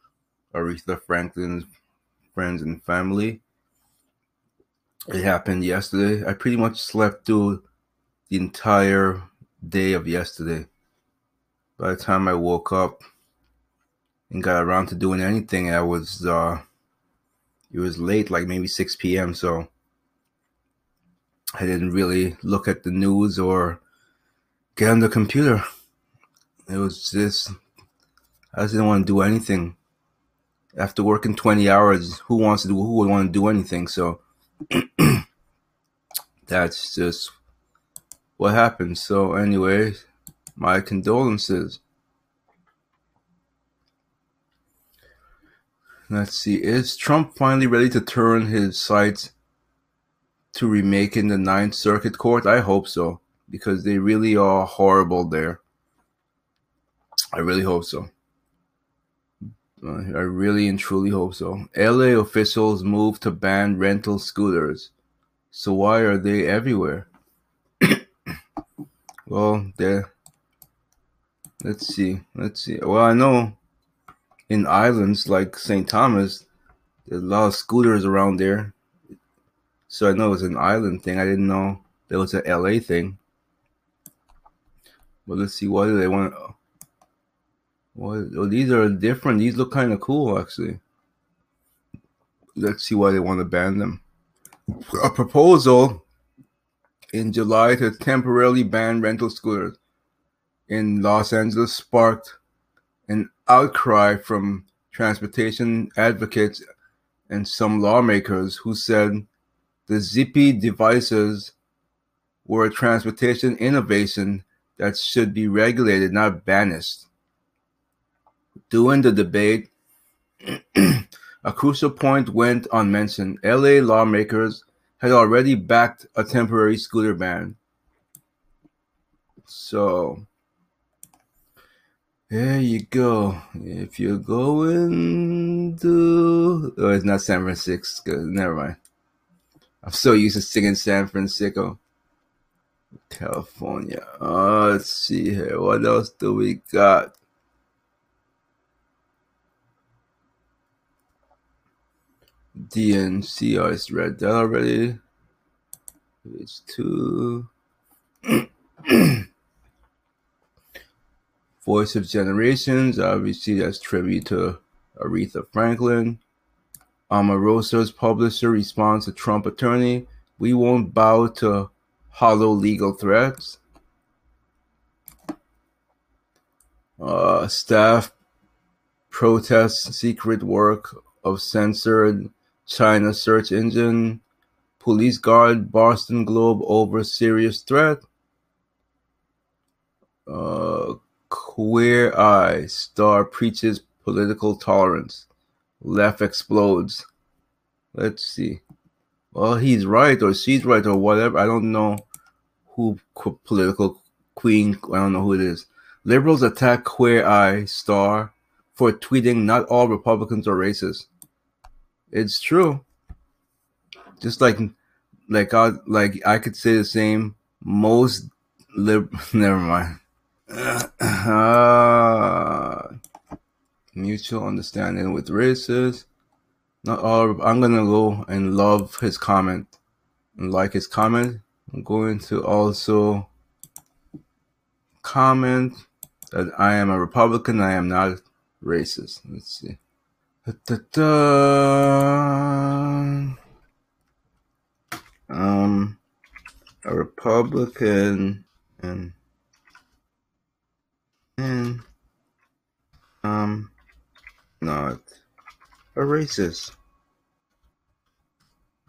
Aretha Franklin's friends and family. It happened yesterday. I pretty much slept through the entire day of yesterday. By the time I woke up and got around to doing anything, I was uh it was late, like maybe 6 p.m. So I didn't really look at the news or get on the computer. It was just I just didn't want to do anything. After working 20 hours, who wants to do who would want to do anything? So [CLEARS THROAT] that's just what happened. So anyway, my condolences. Let's see. Is Trump finally ready to turn his sights to remaking the Ninth Circuit Court? I hope so, because they really are horrible there. I really hope so. I really and truly hope so. LA officials move to ban rental scooters. So why are they everywhere? [COUGHS] well, they're. Let's see. Let's see. Well, I know in islands like St. Thomas, there's a lot of scooters around there. So I know it was an island thing. I didn't know there was an LA thing. But let's see. What do they want? Well, oh, these are different. These look kind of cool, actually. Let's see why they want to ban them. A proposal in July to temporarily ban rental scooters in Los Angeles sparked an outcry from transportation advocates and some lawmakers who said the zippy devices were a transportation innovation that should be regulated, not banished. During the debate, [CLEARS THROAT] a crucial point went unmentioned. LA lawmakers had already backed a temporary scooter ban. So, there you go. If you're going to. Oh, it's not San Francisco. Never mind. I'm so used to singing San Francisco. California. Oh, let's see here. What else do we got? DNC, I just read that already. Page two. [CLEARS THROAT] Voice of Generations, obviously that's tribute to Aretha Franklin. Omarosa's publisher responds to Trump attorney, we won't bow to hollow legal threats. Uh, staff protests secret work of censored China search engine. Police guard Boston Globe over serious threat. Uh, queer Eye star preaches political tolerance. Left explodes. Let's see. Well, he's right or she's right or whatever. I don't know who qu- political queen. I don't know who it is. Liberals attack Queer Eye star for tweeting not all Republicans are racist. It's true. Just like like I like I could say the same. Most lib [LAUGHS] never mind. Uh, [CLEARS THROAT] mutual understanding with races. Not all. I'm gonna go and love his comment and like his comment. I'm going to also comment that I am a Republican. I am not racist. Let's see. Um, a Republican and and um not a racist.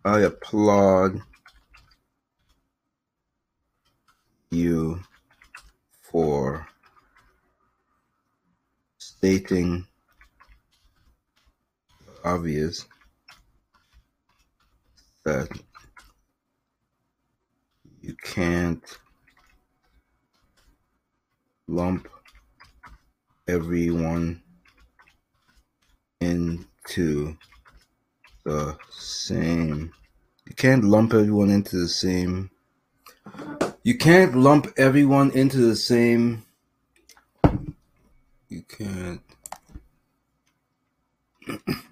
I applaud you for stating obvious that you can't lump everyone into the same you can't lump everyone into the same you can't lump everyone into the same You can't. [CLEARS THROAT]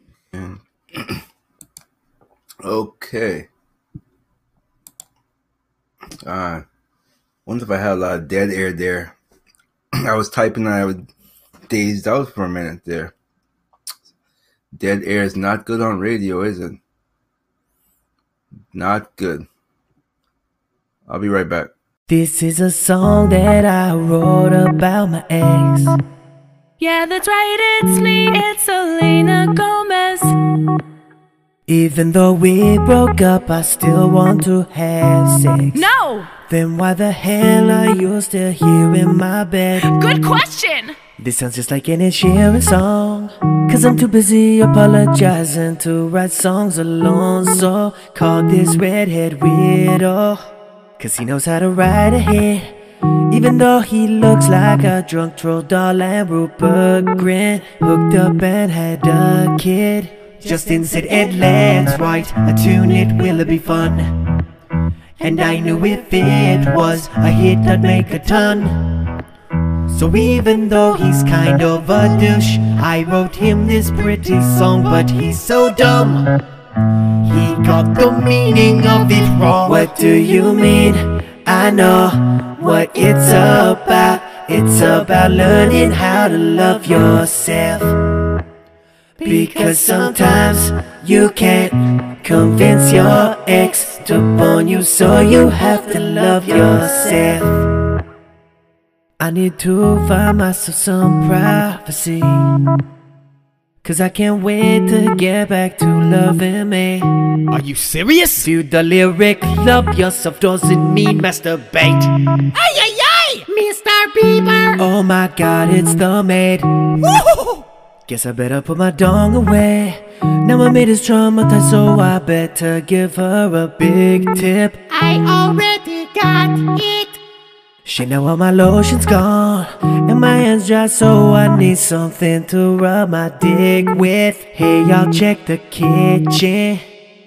[CLEARS THROAT] okay. Uh, wonder if I had a lot of dead air there. [CLEARS THROAT] I was typing and I was dazed out for a minute there. Dead air is not good on radio, is it? Not good. I'll be right back. This is a song that I wrote about my ex. Yeah, that's right, it's me, it's Selena Gomez. Even though we broke up, I still want to have sex. No! Then why the hell are you still here in my bed? Good question! This sounds just like an Ed Sheeran song. Cause I'm too busy apologizing to write songs alone. So call this redhead weirdo. Cause he knows how to write a hit. Even though he looks like a drunk troll doll and Rupert Grint hooked up and had a kid. Justin said, Ed, let's write a tune, it will it be fun. And I knew if it was a hit, I'd make a ton. So even though he's kind of a douche, I wrote him this pretty song, but he's so dumb. He got the meaning of it wrong. What do you mean? I know what it's about. It's about learning how to love yourself. Because sometimes you can't convince your ex to bone you, so you have to love yourself. I need to find myself some privacy. Cause I can't wait to get back to loving me. Are you serious? Dude, the lyric love yourself doesn't mean masturbate. Ay, ay, ay! Mr. Bieber! Oh my god, it's the maid. Woo! Guess I better put my dong away. Now my maid is traumatized, so I better give her a big tip. I already got it. She know all my lotion's gone And my hands dry so I need something to rub my dick with Hey y'all check the kitchen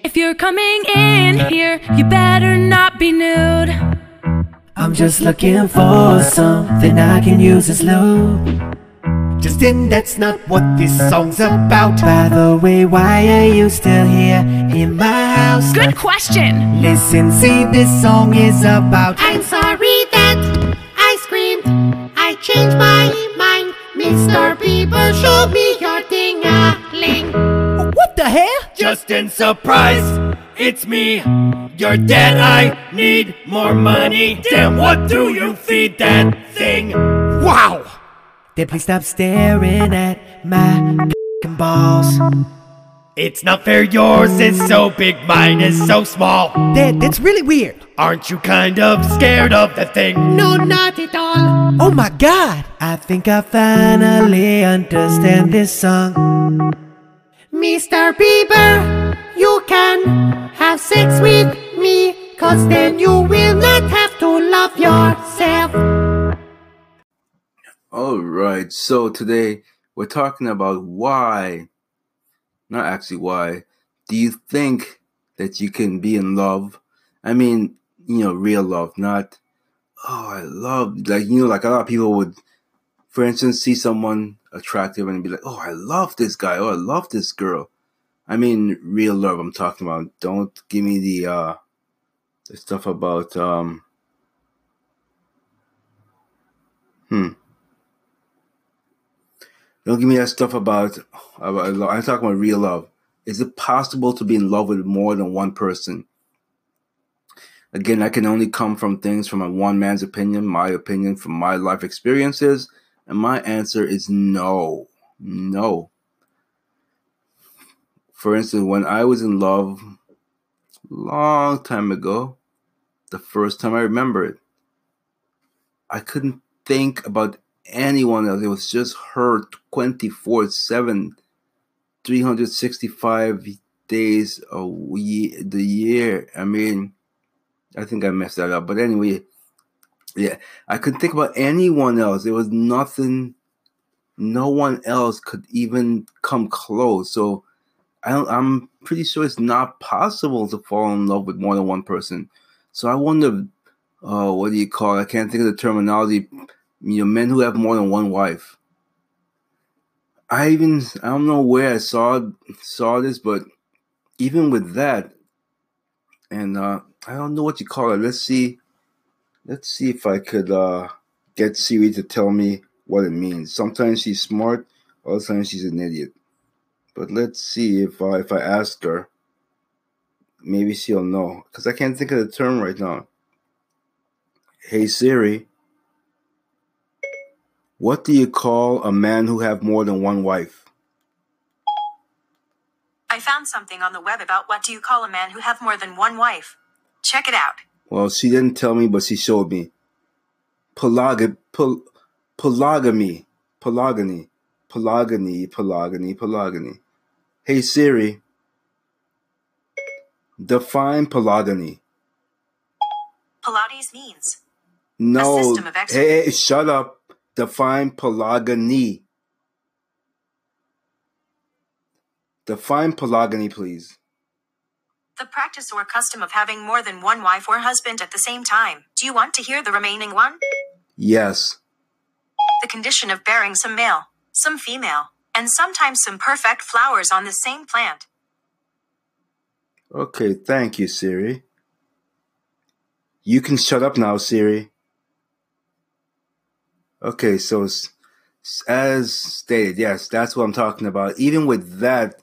If you're coming in here, you better not be nude. I'm just looking for something I can use as lube Justin, that's not what this song's about. By the way, why are you still here in my house? Good question! Listen, see, this song is about I'm sorry that I screamed. I changed my mind. Mr. Bieber, show me your ding-a-ling. What the hell? Justin, surprise! It's me. You're dead. I need more money. Damn, what do you feed that thing? Wow! Then please stop staring at my balls It's not fair, yours is so big, mine is so small. Dad, that's really weird Aren't you kind of scared of the thing? No, not at all. Oh my god! I think I finally understand this song Mr. Bieber, you can have sex with me, cause then you will not have to love yourself. All right. So today we're talking about why, not actually why, do you think that you can be in love? I mean, you know, real love, not, oh, I love, like, you know, like a lot of people would, for instance, see someone attractive and be like, oh, I love this guy. Oh, I love this girl. I mean, real love I'm talking about. Don't give me the, uh, the stuff about, um, hmm. Don't give me that stuff about, about love. I'm talking about real love. Is it possible to be in love with more than one person? Again, I can only come from things from a one man's opinion, my opinion from my life experiences, and my answer is no. No. For instance, when I was in love long time ago, the first time I remember it, I couldn't think about anyone else. It was just her 24 7, 365 days a week, the year. I mean, I think I messed that up. But anyway, yeah, I couldn't think about anyone else. There was nothing, no one else could even come close. So I I'm pretty sure it's not possible to fall in love with more than one person. So I wonder, uh, what do you call it? I can't think of the terminology you know, men who have more than one wife. I even I don't know where I saw saw this, but even with that, and uh, I don't know what you call it. Let's see, let's see if I could uh, get Siri to tell me what it means. Sometimes she's smart, other times she's an idiot. But let's see if I if I ask her, maybe she'll know because I can't think of the term right now. Hey Siri, what do you call a man who have more than one wife? I found something on the web about what do you call a man who have more than one wife. Check it out. Well, she didn't tell me, but she showed me. Polygamy, pol- polygamy, polygamy, polygamy, polygamy, polygamy. Hey Siri, define polygamy. Pilates means No, system of exercise. hey, hey, shut up. Define polygamy. Define polygamy, please. the practice or custom of having more than one wife or husband at the same time. Do you want to hear the remaining one? Yes. The condition of bearing some male, some female, and sometimes some perfect flowers on the same plant. Okay, thank you, Siri. You can shut up now, Siri. Okay, so as stated, yes, that's what I'm talking about. Even with that,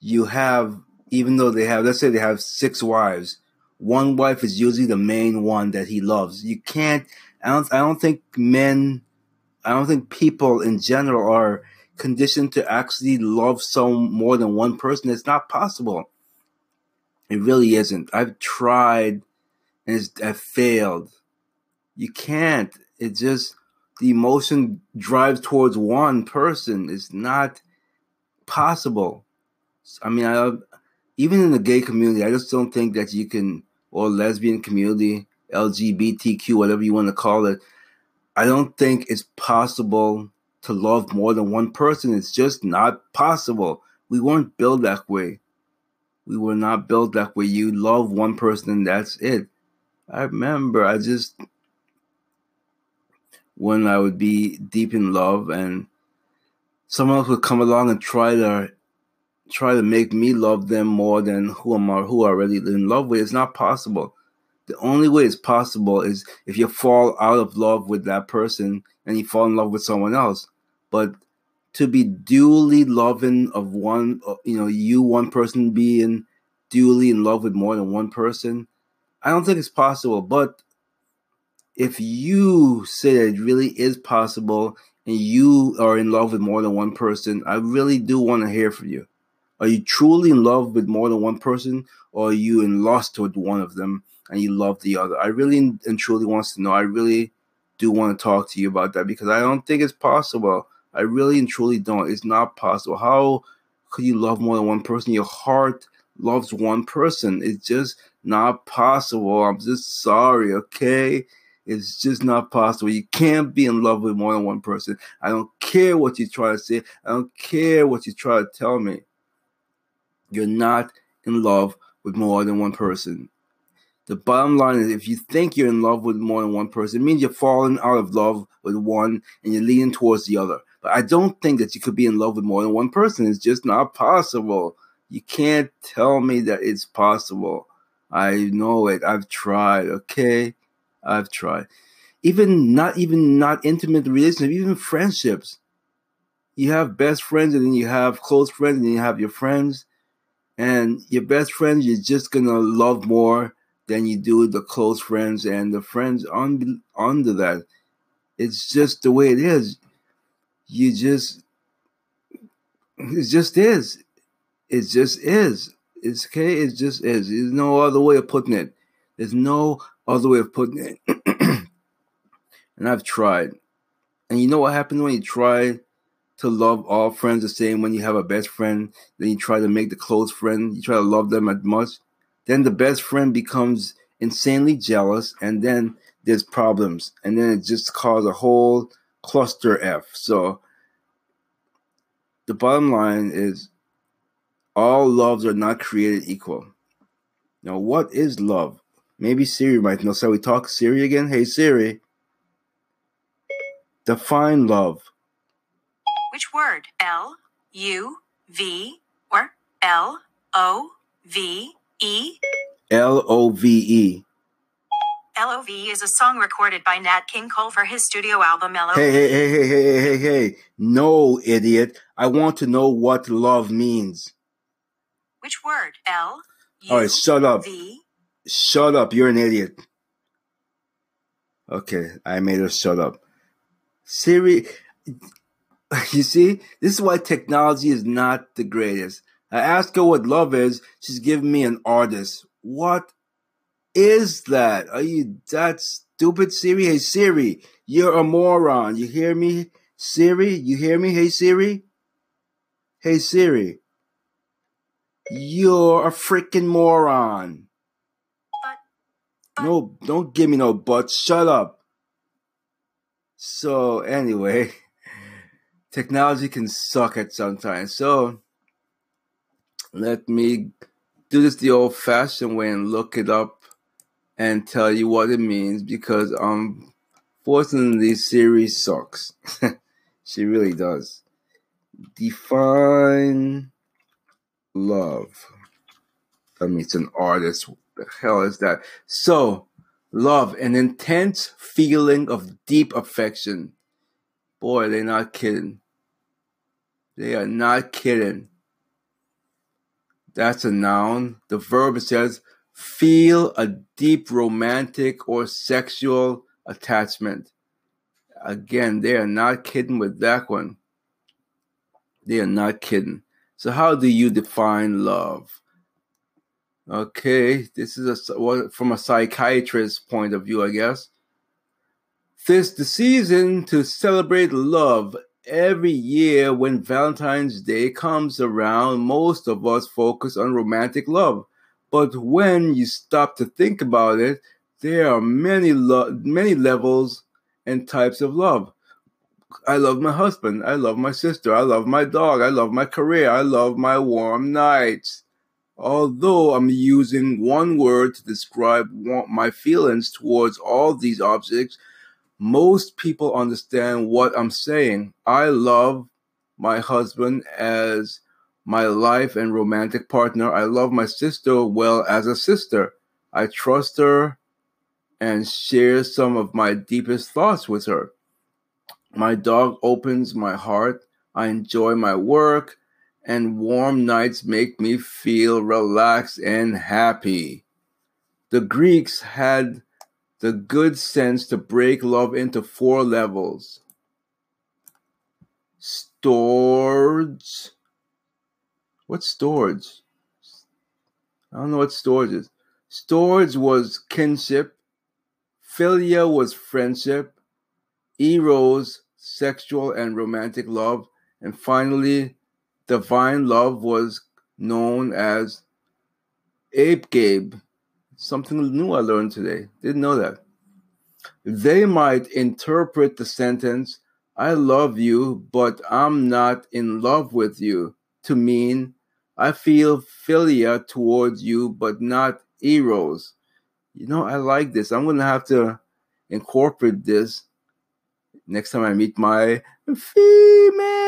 you have, even though they have, let's say they have six wives, one wife is usually the main one that he loves. You can't, I don't, I don't think men, I don't think people in general are conditioned to actually love some more than one person. It's not possible. It really isn't. I've tried and I've failed. You can't. It just the emotion drives towards one person. It's not possible. I mean, I even in the gay community, I just don't think that you can, or lesbian community, LGBTQ, whatever you want to call it. I don't think it's possible to love more than one person. It's just not possible. We weren't built that way. We were not built that way. You love one person and that's it. I remember I just when I would be deep in love and someone else would come along and try to try to make me love them more than who am I who I already in love with. It's not possible. The only way it's possible is if you fall out of love with that person and you fall in love with someone else. But to be duly loving of one, uh, you know, you one person being duly in love with more than one person, I don't think it's possible. But if you say that it really is possible and you are in love with more than one person, I really do want to hear from you. Are you truly in love with more than one person, or are you in lust with one of them and you love the other? I really and truly wants to know. I really do want to talk to you about that because I don't think it's possible. I really and truly don't. It's not possible. How could you love more than one person? Your heart loves one person. It's just not possible. I'm just sorry, okay? It's just not possible. You can't be in love with more than one person. I don't care what you try to say. I don't care what you try to tell me. You're not in love with more than one person. The bottom line is if you think you're in love with more than one person, it means you're falling out of love with one and you're leaning towards the other. But I don't think that you could be in love with more than one person. It's just not possible. You can't tell me that it's possible. I know it. I've tried, okay? I've tried. Even not even not intimate relationships, even friendships. You have best friends and then you have close friends and then you have your friends. And your best friends you're just gonna love more than you do the close friends and the friends on under that. It's just the way it is. You just it just is. It just is. It's okay. It just is. There's no other way of putting it. There's no other way of putting it. [CLEARS THROAT] and I've tried. And you know what happens when you try to love all friends the same when you have a best friend, then you try to make the close friend, you try to love them as much, then the best friend becomes insanely jealous and then there's problems and then it just causes a whole cluster F. So the bottom line is all loves are not created equal. Now, what is love? Maybe Siri might know. So we talk Siri again. Hey Siri, define love. Which word? L U V or L O V E? L O V E. L O V is a song recorded by Nat King Cole for his studio album LOV. Hey, hey, hey, hey, hey, hey, hey, hey. No, idiot. I want to know what love means. Which word? L All right, shut up. V. Shut up. You're an idiot. Okay, I made her shut up. Siri, [LAUGHS] you see, this is why technology is not the greatest. I asked her what love is. She's giving me an artist. What is that? Are you that stupid, Siri? Hey, Siri, you're a moron. You hear me? Siri, you hear me? Hey, Siri? Hey, Siri. You're a freaking moron. No, don't give me no but. Shut up. So, anyway, [LAUGHS] technology can suck at sometimes. So, let me do this the old fashioned way and look it up and tell you what it means because um fortunately Siri sucks. [LAUGHS] she really does. Define love. That means an artist. The hell is that? So love, an intense feeling of deep affection. Boy, they're not kidding. They are not kidding. That's a noun. The verb says feel a deep romantic or sexual attachment. Again, they are not kidding with that one. They are not kidding. So, how do you define love? Okay, this is a from a psychiatrist's point of view, I guess. This the season to celebrate love. Every year when Valentine's Day comes around, most of us focus on romantic love. But when you stop to think about it, there are many lo- many levels and types of love. I love my husband. I love my sister. I love my dog. I love my career. I love my warm nights. Although I'm using one word to describe my feelings towards all these objects, most people understand what I'm saying. I love my husband as my life and romantic partner. I love my sister well as a sister. I trust her and share some of my deepest thoughts with her. My dog opens my heart. I enjoy my work, and warm nights make me feel relaxed and happy. The Greeks had the good sense to break love into four levels storage. What's storage? I don't know what storage is. Storage was kinship, philia was friendship, eros, sexual and romantic love, and finally, divine love was known as agape. Something new I learned today. Didn't know that. They might interpret the sentence, I love you, but I'm not in love with you, to mean I feel philia towards you, but not eros. You know, I like this. I'm going to have to incorporate this next time I meet my female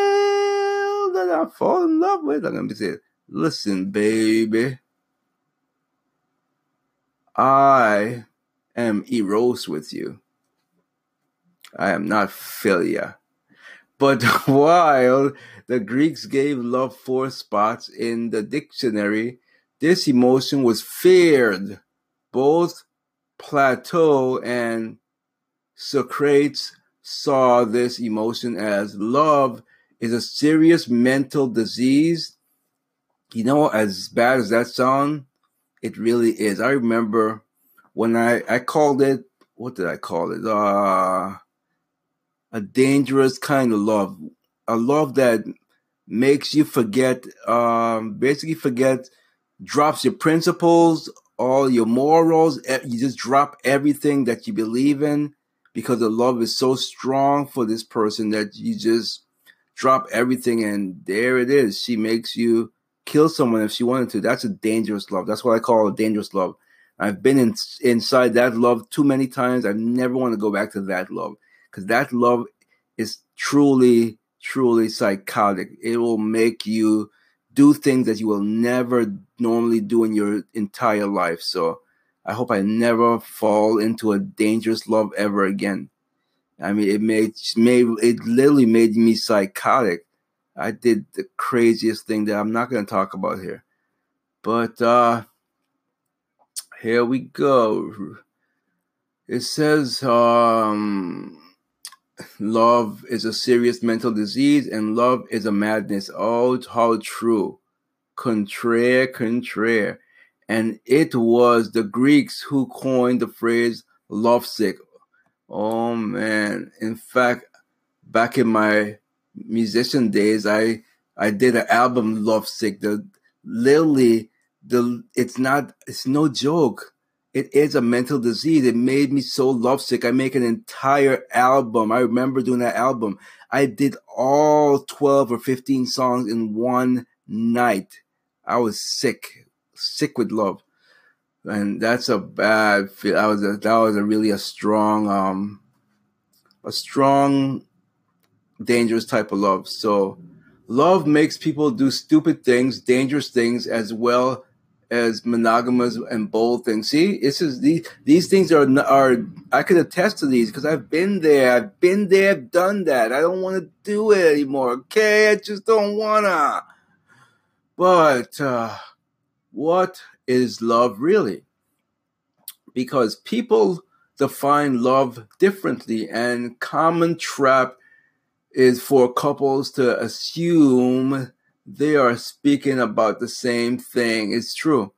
that I fall in love with. I'm going to say, listen, baby. I am eros with you. I am not philia. But [LAUGHS] while the Greeks gave love four spots in the dictionary, this emotion was feared. Both Plato and Socrates saw this emotion as love is a serious mental disease. You know, as bad as that sounds, it really is. I remember when I, I called it, what did I call it? Uh, a dangerous kind of love, a love that makes you forget, um, basically forget, drops your principles, all your morals. You just drop everything that you believe in because the love is so strong for this person that you just drop everything and there it is. She makes you kill someone if she wanted to. That's a dangerous love. That's what I call a dangerous love. I've been in, inside that love too many times. I never want to go back to that love because that love is truly, truly psychotic. It will make you do things that you will never normally do in your entire life. So I hope I never fall into a dangerous love ever again. I mean, it made, made it literally made me psychotic. I did the craziest thing that I'm not going to talk about here. But uh here we go. It says um love is a serious mental disease and love is a madness. Oh, how true. Contraire, contraire. And it was the Greeks who coined the phrase lovesick. Oh man. In fact, back in my musician days, I I did an album Lovesick. The literally the it's not it's no joke. It is a mental disease. It made me so lovesick. I make an entire album. I remember doing that album. I did all 12 or 15 songs in one night. I was sick, sick with love. And that's a bad feel. That was a, that was a really a strong, um, a strong, dangerous type of love. So love makes people do stupid things, dangerous things, as well as monogamous and bold things. See, this is these these things are are I could attest to these because I've been there. I've been there, I've done that. I don't want to do it anymore. Okay, I just don't wanna. But uh, what is love really? Because people define love differently, and common trap is for couples to assume they are speaking about the same thing. It's true.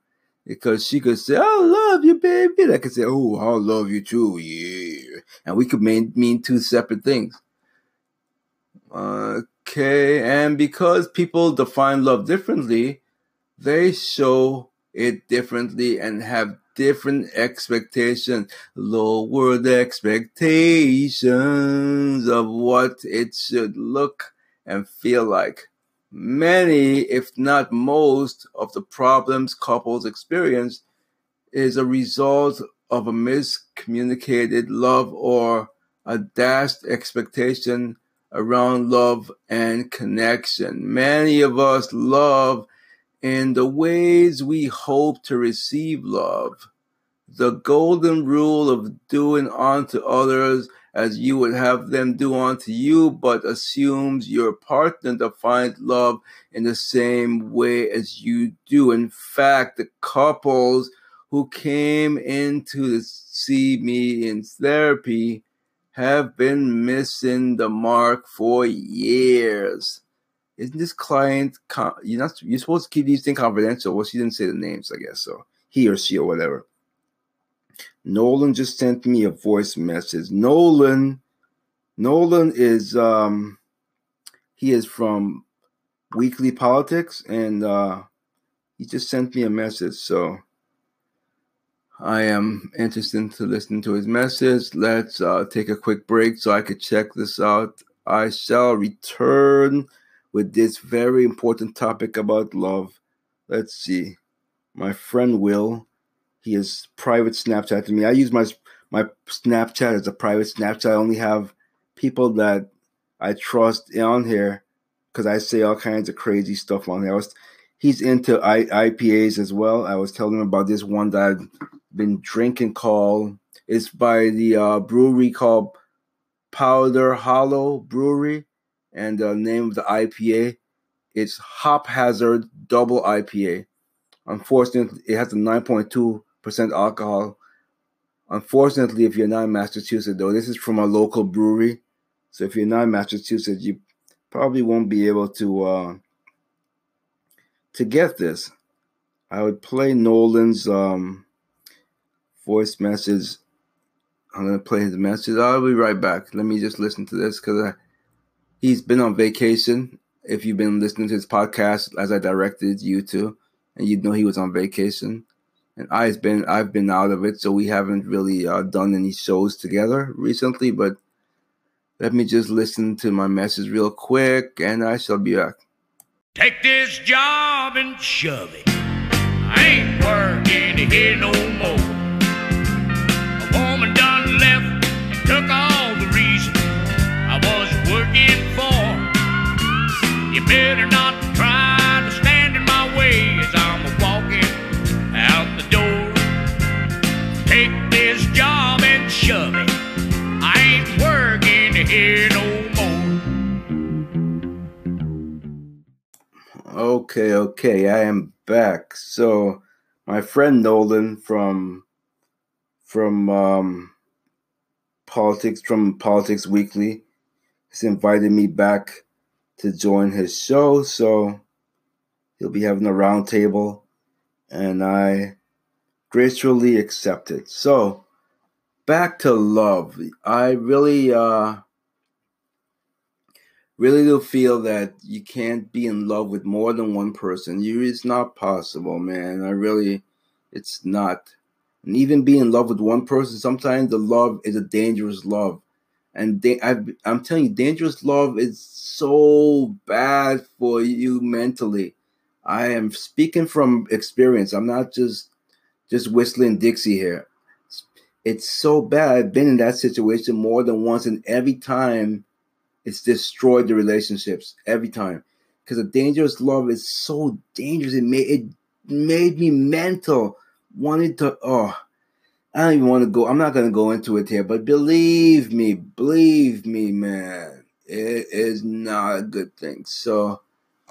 Because she could say, I love you, baby. And I could say, Oh, I love you too. Yeah. And we could mean, mean two separate things. Okay. And because people define love differently, they show it differently and have different expectations, lowered expectations of what it should look and feel like. Many, if not most, of the problems couples experience is a result of a miscommunicated love or a dashed expectation around love and connection. Many of us love in the ways we hope to receive love. The golden rule of doing unto others as you would have them do unto you, but assumes your partner defines love in the same way as you do. In fact, the couples who came in to see me in therapy have been missing the mark for years. Isn't this client? You're not. You're supposed to keep these things confidential. Well, she didn't say the names, I guess. So he or she or whatever. Nolan just sent me a voice message. Nolan, Nolan is um, he is from Weekly Politics, and uh, he just sent me a message. So I am interested to listen to his message. Let's uh, take a quick break so I could check this out. I shall return with this very important topic about love. Let's see. My friend Will he is private Snapchat to me. I use my my Snapchat as a private Snapchat. I only have people that I trust on here because I say all kinds of crazy stuff on there. I was, he's into I, IPAs as well. I was telling him about this one that I've been drinking called. It's by the uh, brewery called Powder Hollow Brewery, and the name of the IPA it's Hop Hazard Double IPA. Unfortunately, it has a 9.2 percent alcohol. Unfortunately, if you're not in Massachusetts, though, this is from a local brewery. So if you're not in Massachusetts, you probably won't be able to uh, to get this. I would play Nolan's um, voice message. I'm gonna play his message. I'll be right back. Let me just listen to this because he's been on vacation. If you've been listening to his podcast, as I directed you to, and you'd know he was on vacation and I've been I've been out of it, so we haven't really uh, done any shows together recently. But let me just listen to my message real quick, and I shall be back. Take this job and shove it. I ain't working here no more. Better not try to stand in my way as I'm walking out the door. Take this job and shove it. I ain't working here no more. Okay, okay, I am back. So, my friend Nolan from from um, politics from Politics Weekly has invited me back to join his show. So he'll be having a roundtable, and I gracefully accepted. It. So back to love. I really, uh, really do feel that you can't be in love with more than one person. You, it's not possible, man. I really, it's not. And even being in love with one person, sometimes the love is a dangerous love. And I, I'm telling you, dangerous love is so bad for you mentally. I am speaking from experience. I'm not just just whistling Dixie here. It's so bad. I've been in that situation more than once, and every time it's destroyed the relationships. Every time, because a dangerous love is so dangerous. It made it made me mental. Wanted to oh, I don't even want to go. I'm not gonna go into it here, but believe me, believe me, man, it is not a good thing. So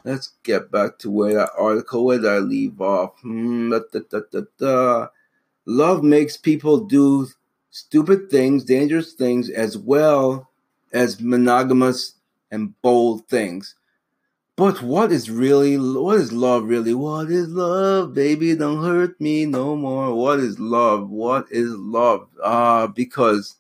let's get back to where that article where did I leave off? Hmm, da, da, da, da. Love makes people do stupid things, dangerous things, as well as monogamous and bold things. But what is really what is love really? What is love, baby? Don't hurt me no more. What is love? What is love? Uh because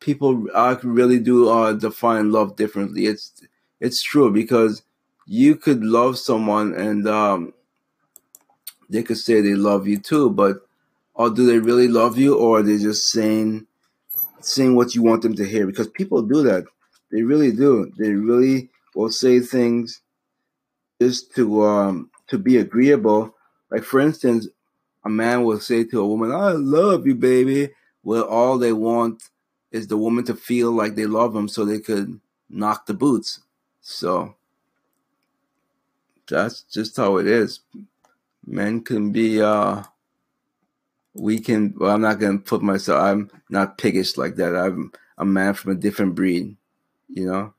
people uh, really do uh, define love differently. It's it's true because you could love someone and um, they could say they love you too, but or do they really love you, or are they just saying saying what you want them to hear? Because people do that. They really do. They really will say things just to um to be agreeable. Like for instance, a man will say to a woman, "I love you, baby." Well, all they want is the woman to feel like they love them, so they could knock the boots. So that's just how it is. Men can be uh we can well I'm not gonna put myself I'm not piggish like that. I'm a man from a different breed, you know?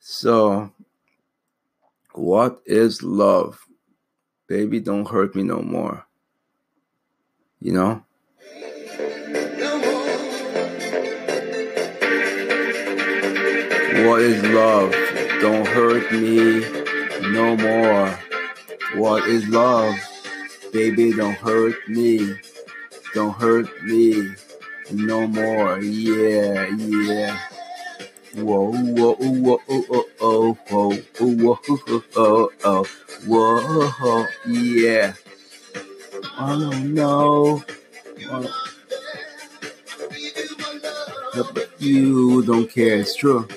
So what is love? Baby, don't hurt me no more. You know? What is love? Don't hurt me no more. What is love? Baby, don't hurt me. Don't hurt me no more. Yeah, yeah. Whoa, whoa, whoa, oh, oh, whoa, whoa, oh, oh, whoa, yeah. I don't know. But you don't care, it's true.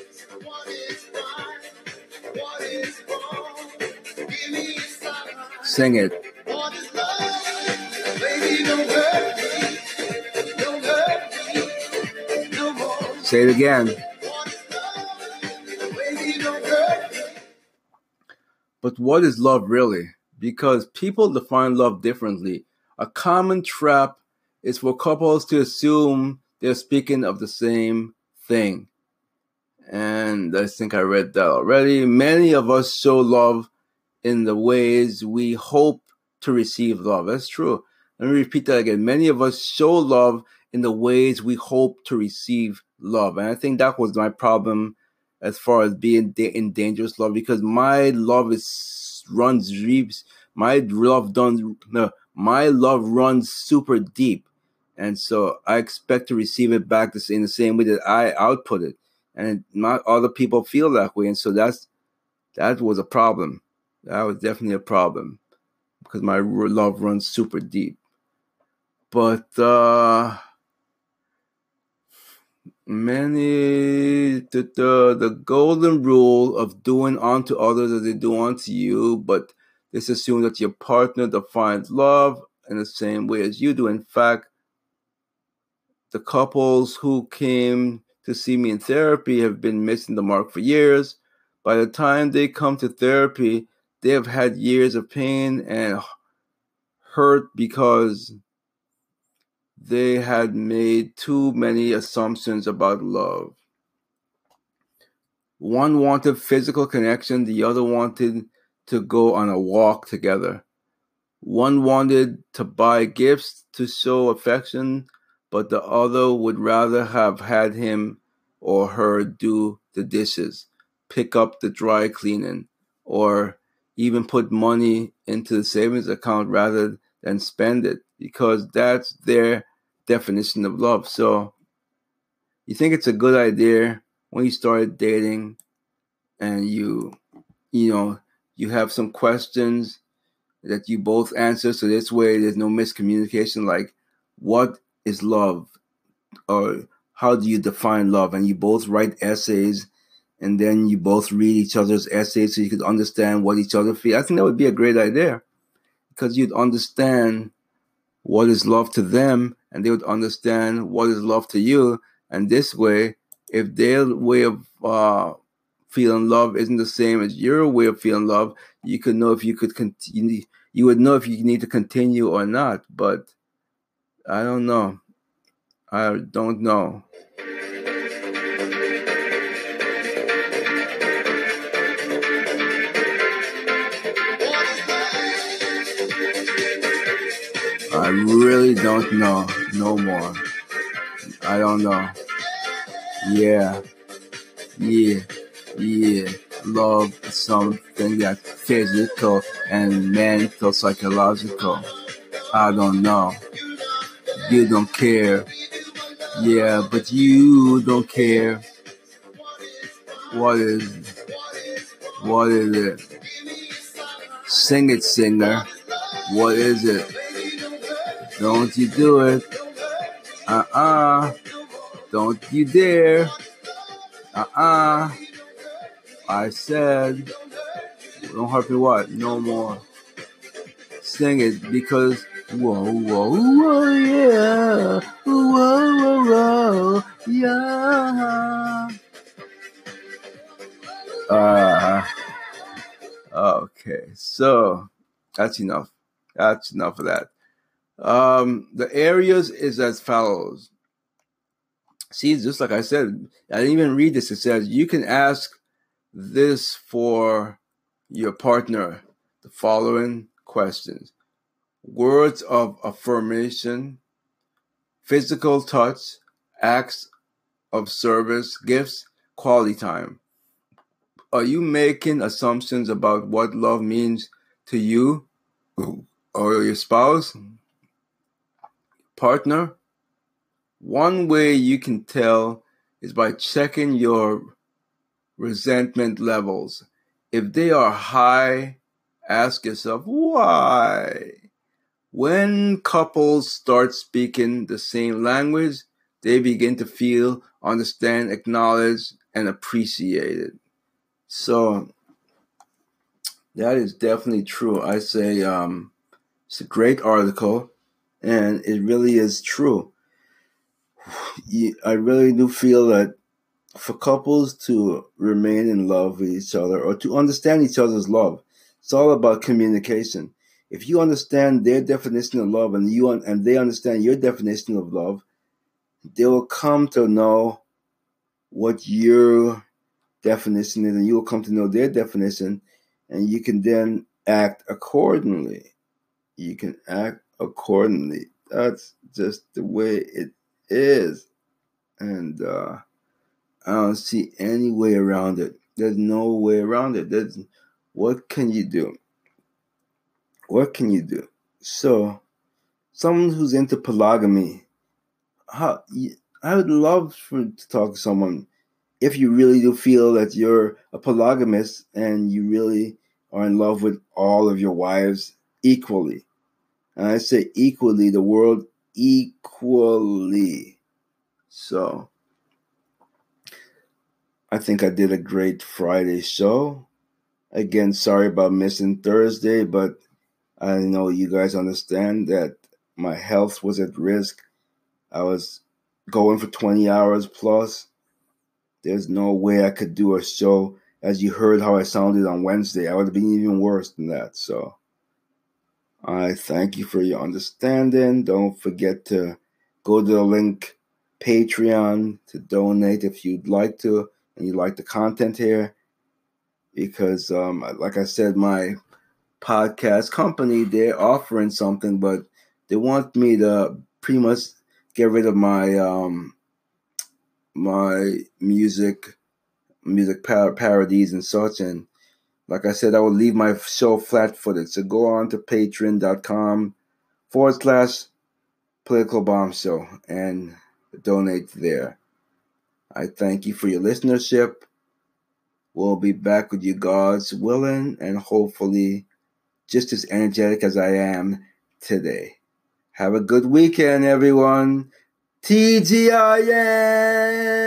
Sing it. Say it again. But what is love really? Because people define love differently. A common trap is for couples to assume they're speaking of the same thing. And I think I read that already. Many of us show love in the ways we hope to receive love. That's true. Let me repeat that again. Many of us show love in the ways we hope to receive love. And I think that was my problem as far as being in dangerous love because my love is runs deep. My love done no, my love runs super deep. And so I expect to receive it back in the same way that I output it. And not other people feel that way. And so that's that was a problem. That was definitely a problem because my love runs super deep. But uh many the, the the golden rule of doing unto others as they do unto you, but this assumes that your partner defines love in the same way as you do. In fact, the couples who came to see me in therapy have been missing the mark for years. by the time they come to therapy, they have had years of pain and hurt because they had made too many assumptions about love. One wanted physical connection, the other wanted to go on a walk together. One wanted to buy gifts to show affection, but the other would rather have had him or her do the dishes, pick up the dry cleaning, or even put money into the savings account rather than spend it because that's their definition of love. So you think it's a good idea when you start dating and you you know you have some questions that you both answer. So this way there's no miscommunication like what is love? Or how do you define love? And you both write essays and then you both read each other's essays so you could understand what each other feel. I think that would be a great idea because you'd understand what is love to them and they would understand what is love to you. And this way if their way of uh, feeling love isn't the same as your way of feeling love you could know if you could continue you would know if you need to continue or not. But i don't know. I don't know really don't know no more. I don't know. Yeah. Yeah. Yeah. Love something that's physical and mental, psychological. I don't know. You don't care. Yeah, but you don't care. What is what is it? Sing it, singer. What is it? Don't you do it. Uh uh. Don't you dare. Uh uh. I said, don't hurt me what? No more. Sing it because, whoa, whoa, whoa, yeah. Whoa, whoa, whoa, yeah. Uh, okay, so that's enough. That's enough of that. Um, the areas is as follows. See, just like I said, I didn't even read this. It says you can ask this for your partner the following questions words of affirmation, physical touch, acts of service, gifts, quality time. Are you making assumptions about what love means to you or your spouse? Partner, one way you can tell is by checking your resentment levels. If they are high, ask yourself why. When couples start speaking the same language, they begin to feel, understand, acknowledge, and appreciate it. So that is definitely true. I say um, it's a great article and it really is true. I really do feel that for couples to remain in love with each other or to understand each other's love, it's all about communication. If you understand their definition of love and you and they understand your definition of love, they will come to know what your definition is, and you will come to know their definition, and you can then act accordingly. You can act accordingly. That's just the way it is. And uh, I don't see any way around it. There's no way around it. There's, what can you do? What can you do? So, someone who's into polygamy, how, I would love for, to talk to someone if you really do feel that you're a polygamist and you really are in love with all of your wives equally and I say equally, the world equally. So I think I did a great Friday show. Again, sorry about missing Thursday, but I know you guys understand that my health was at risk. I was going for 20 hours plus. There's no way I could do a show as you heard how I sounded on Wednesday, I would have been even worse than that. So I thank you for your understanding. Don't forget to go to the link Patreon to donate if you'd like to and you like the content here. Because, um, like I said, my podcast company they're offering something, but they want me to pretty much get rid of my um, my music music par- parodies and such. And like I said, I will leave my show flat footed. So go on to patreon.com forward slash political bomb show and donate there. I thank you for your listenership. We'll be back with you, God's willing, and hopefully just as energetic as I am today. Have a good weekend, everyone. TGIF.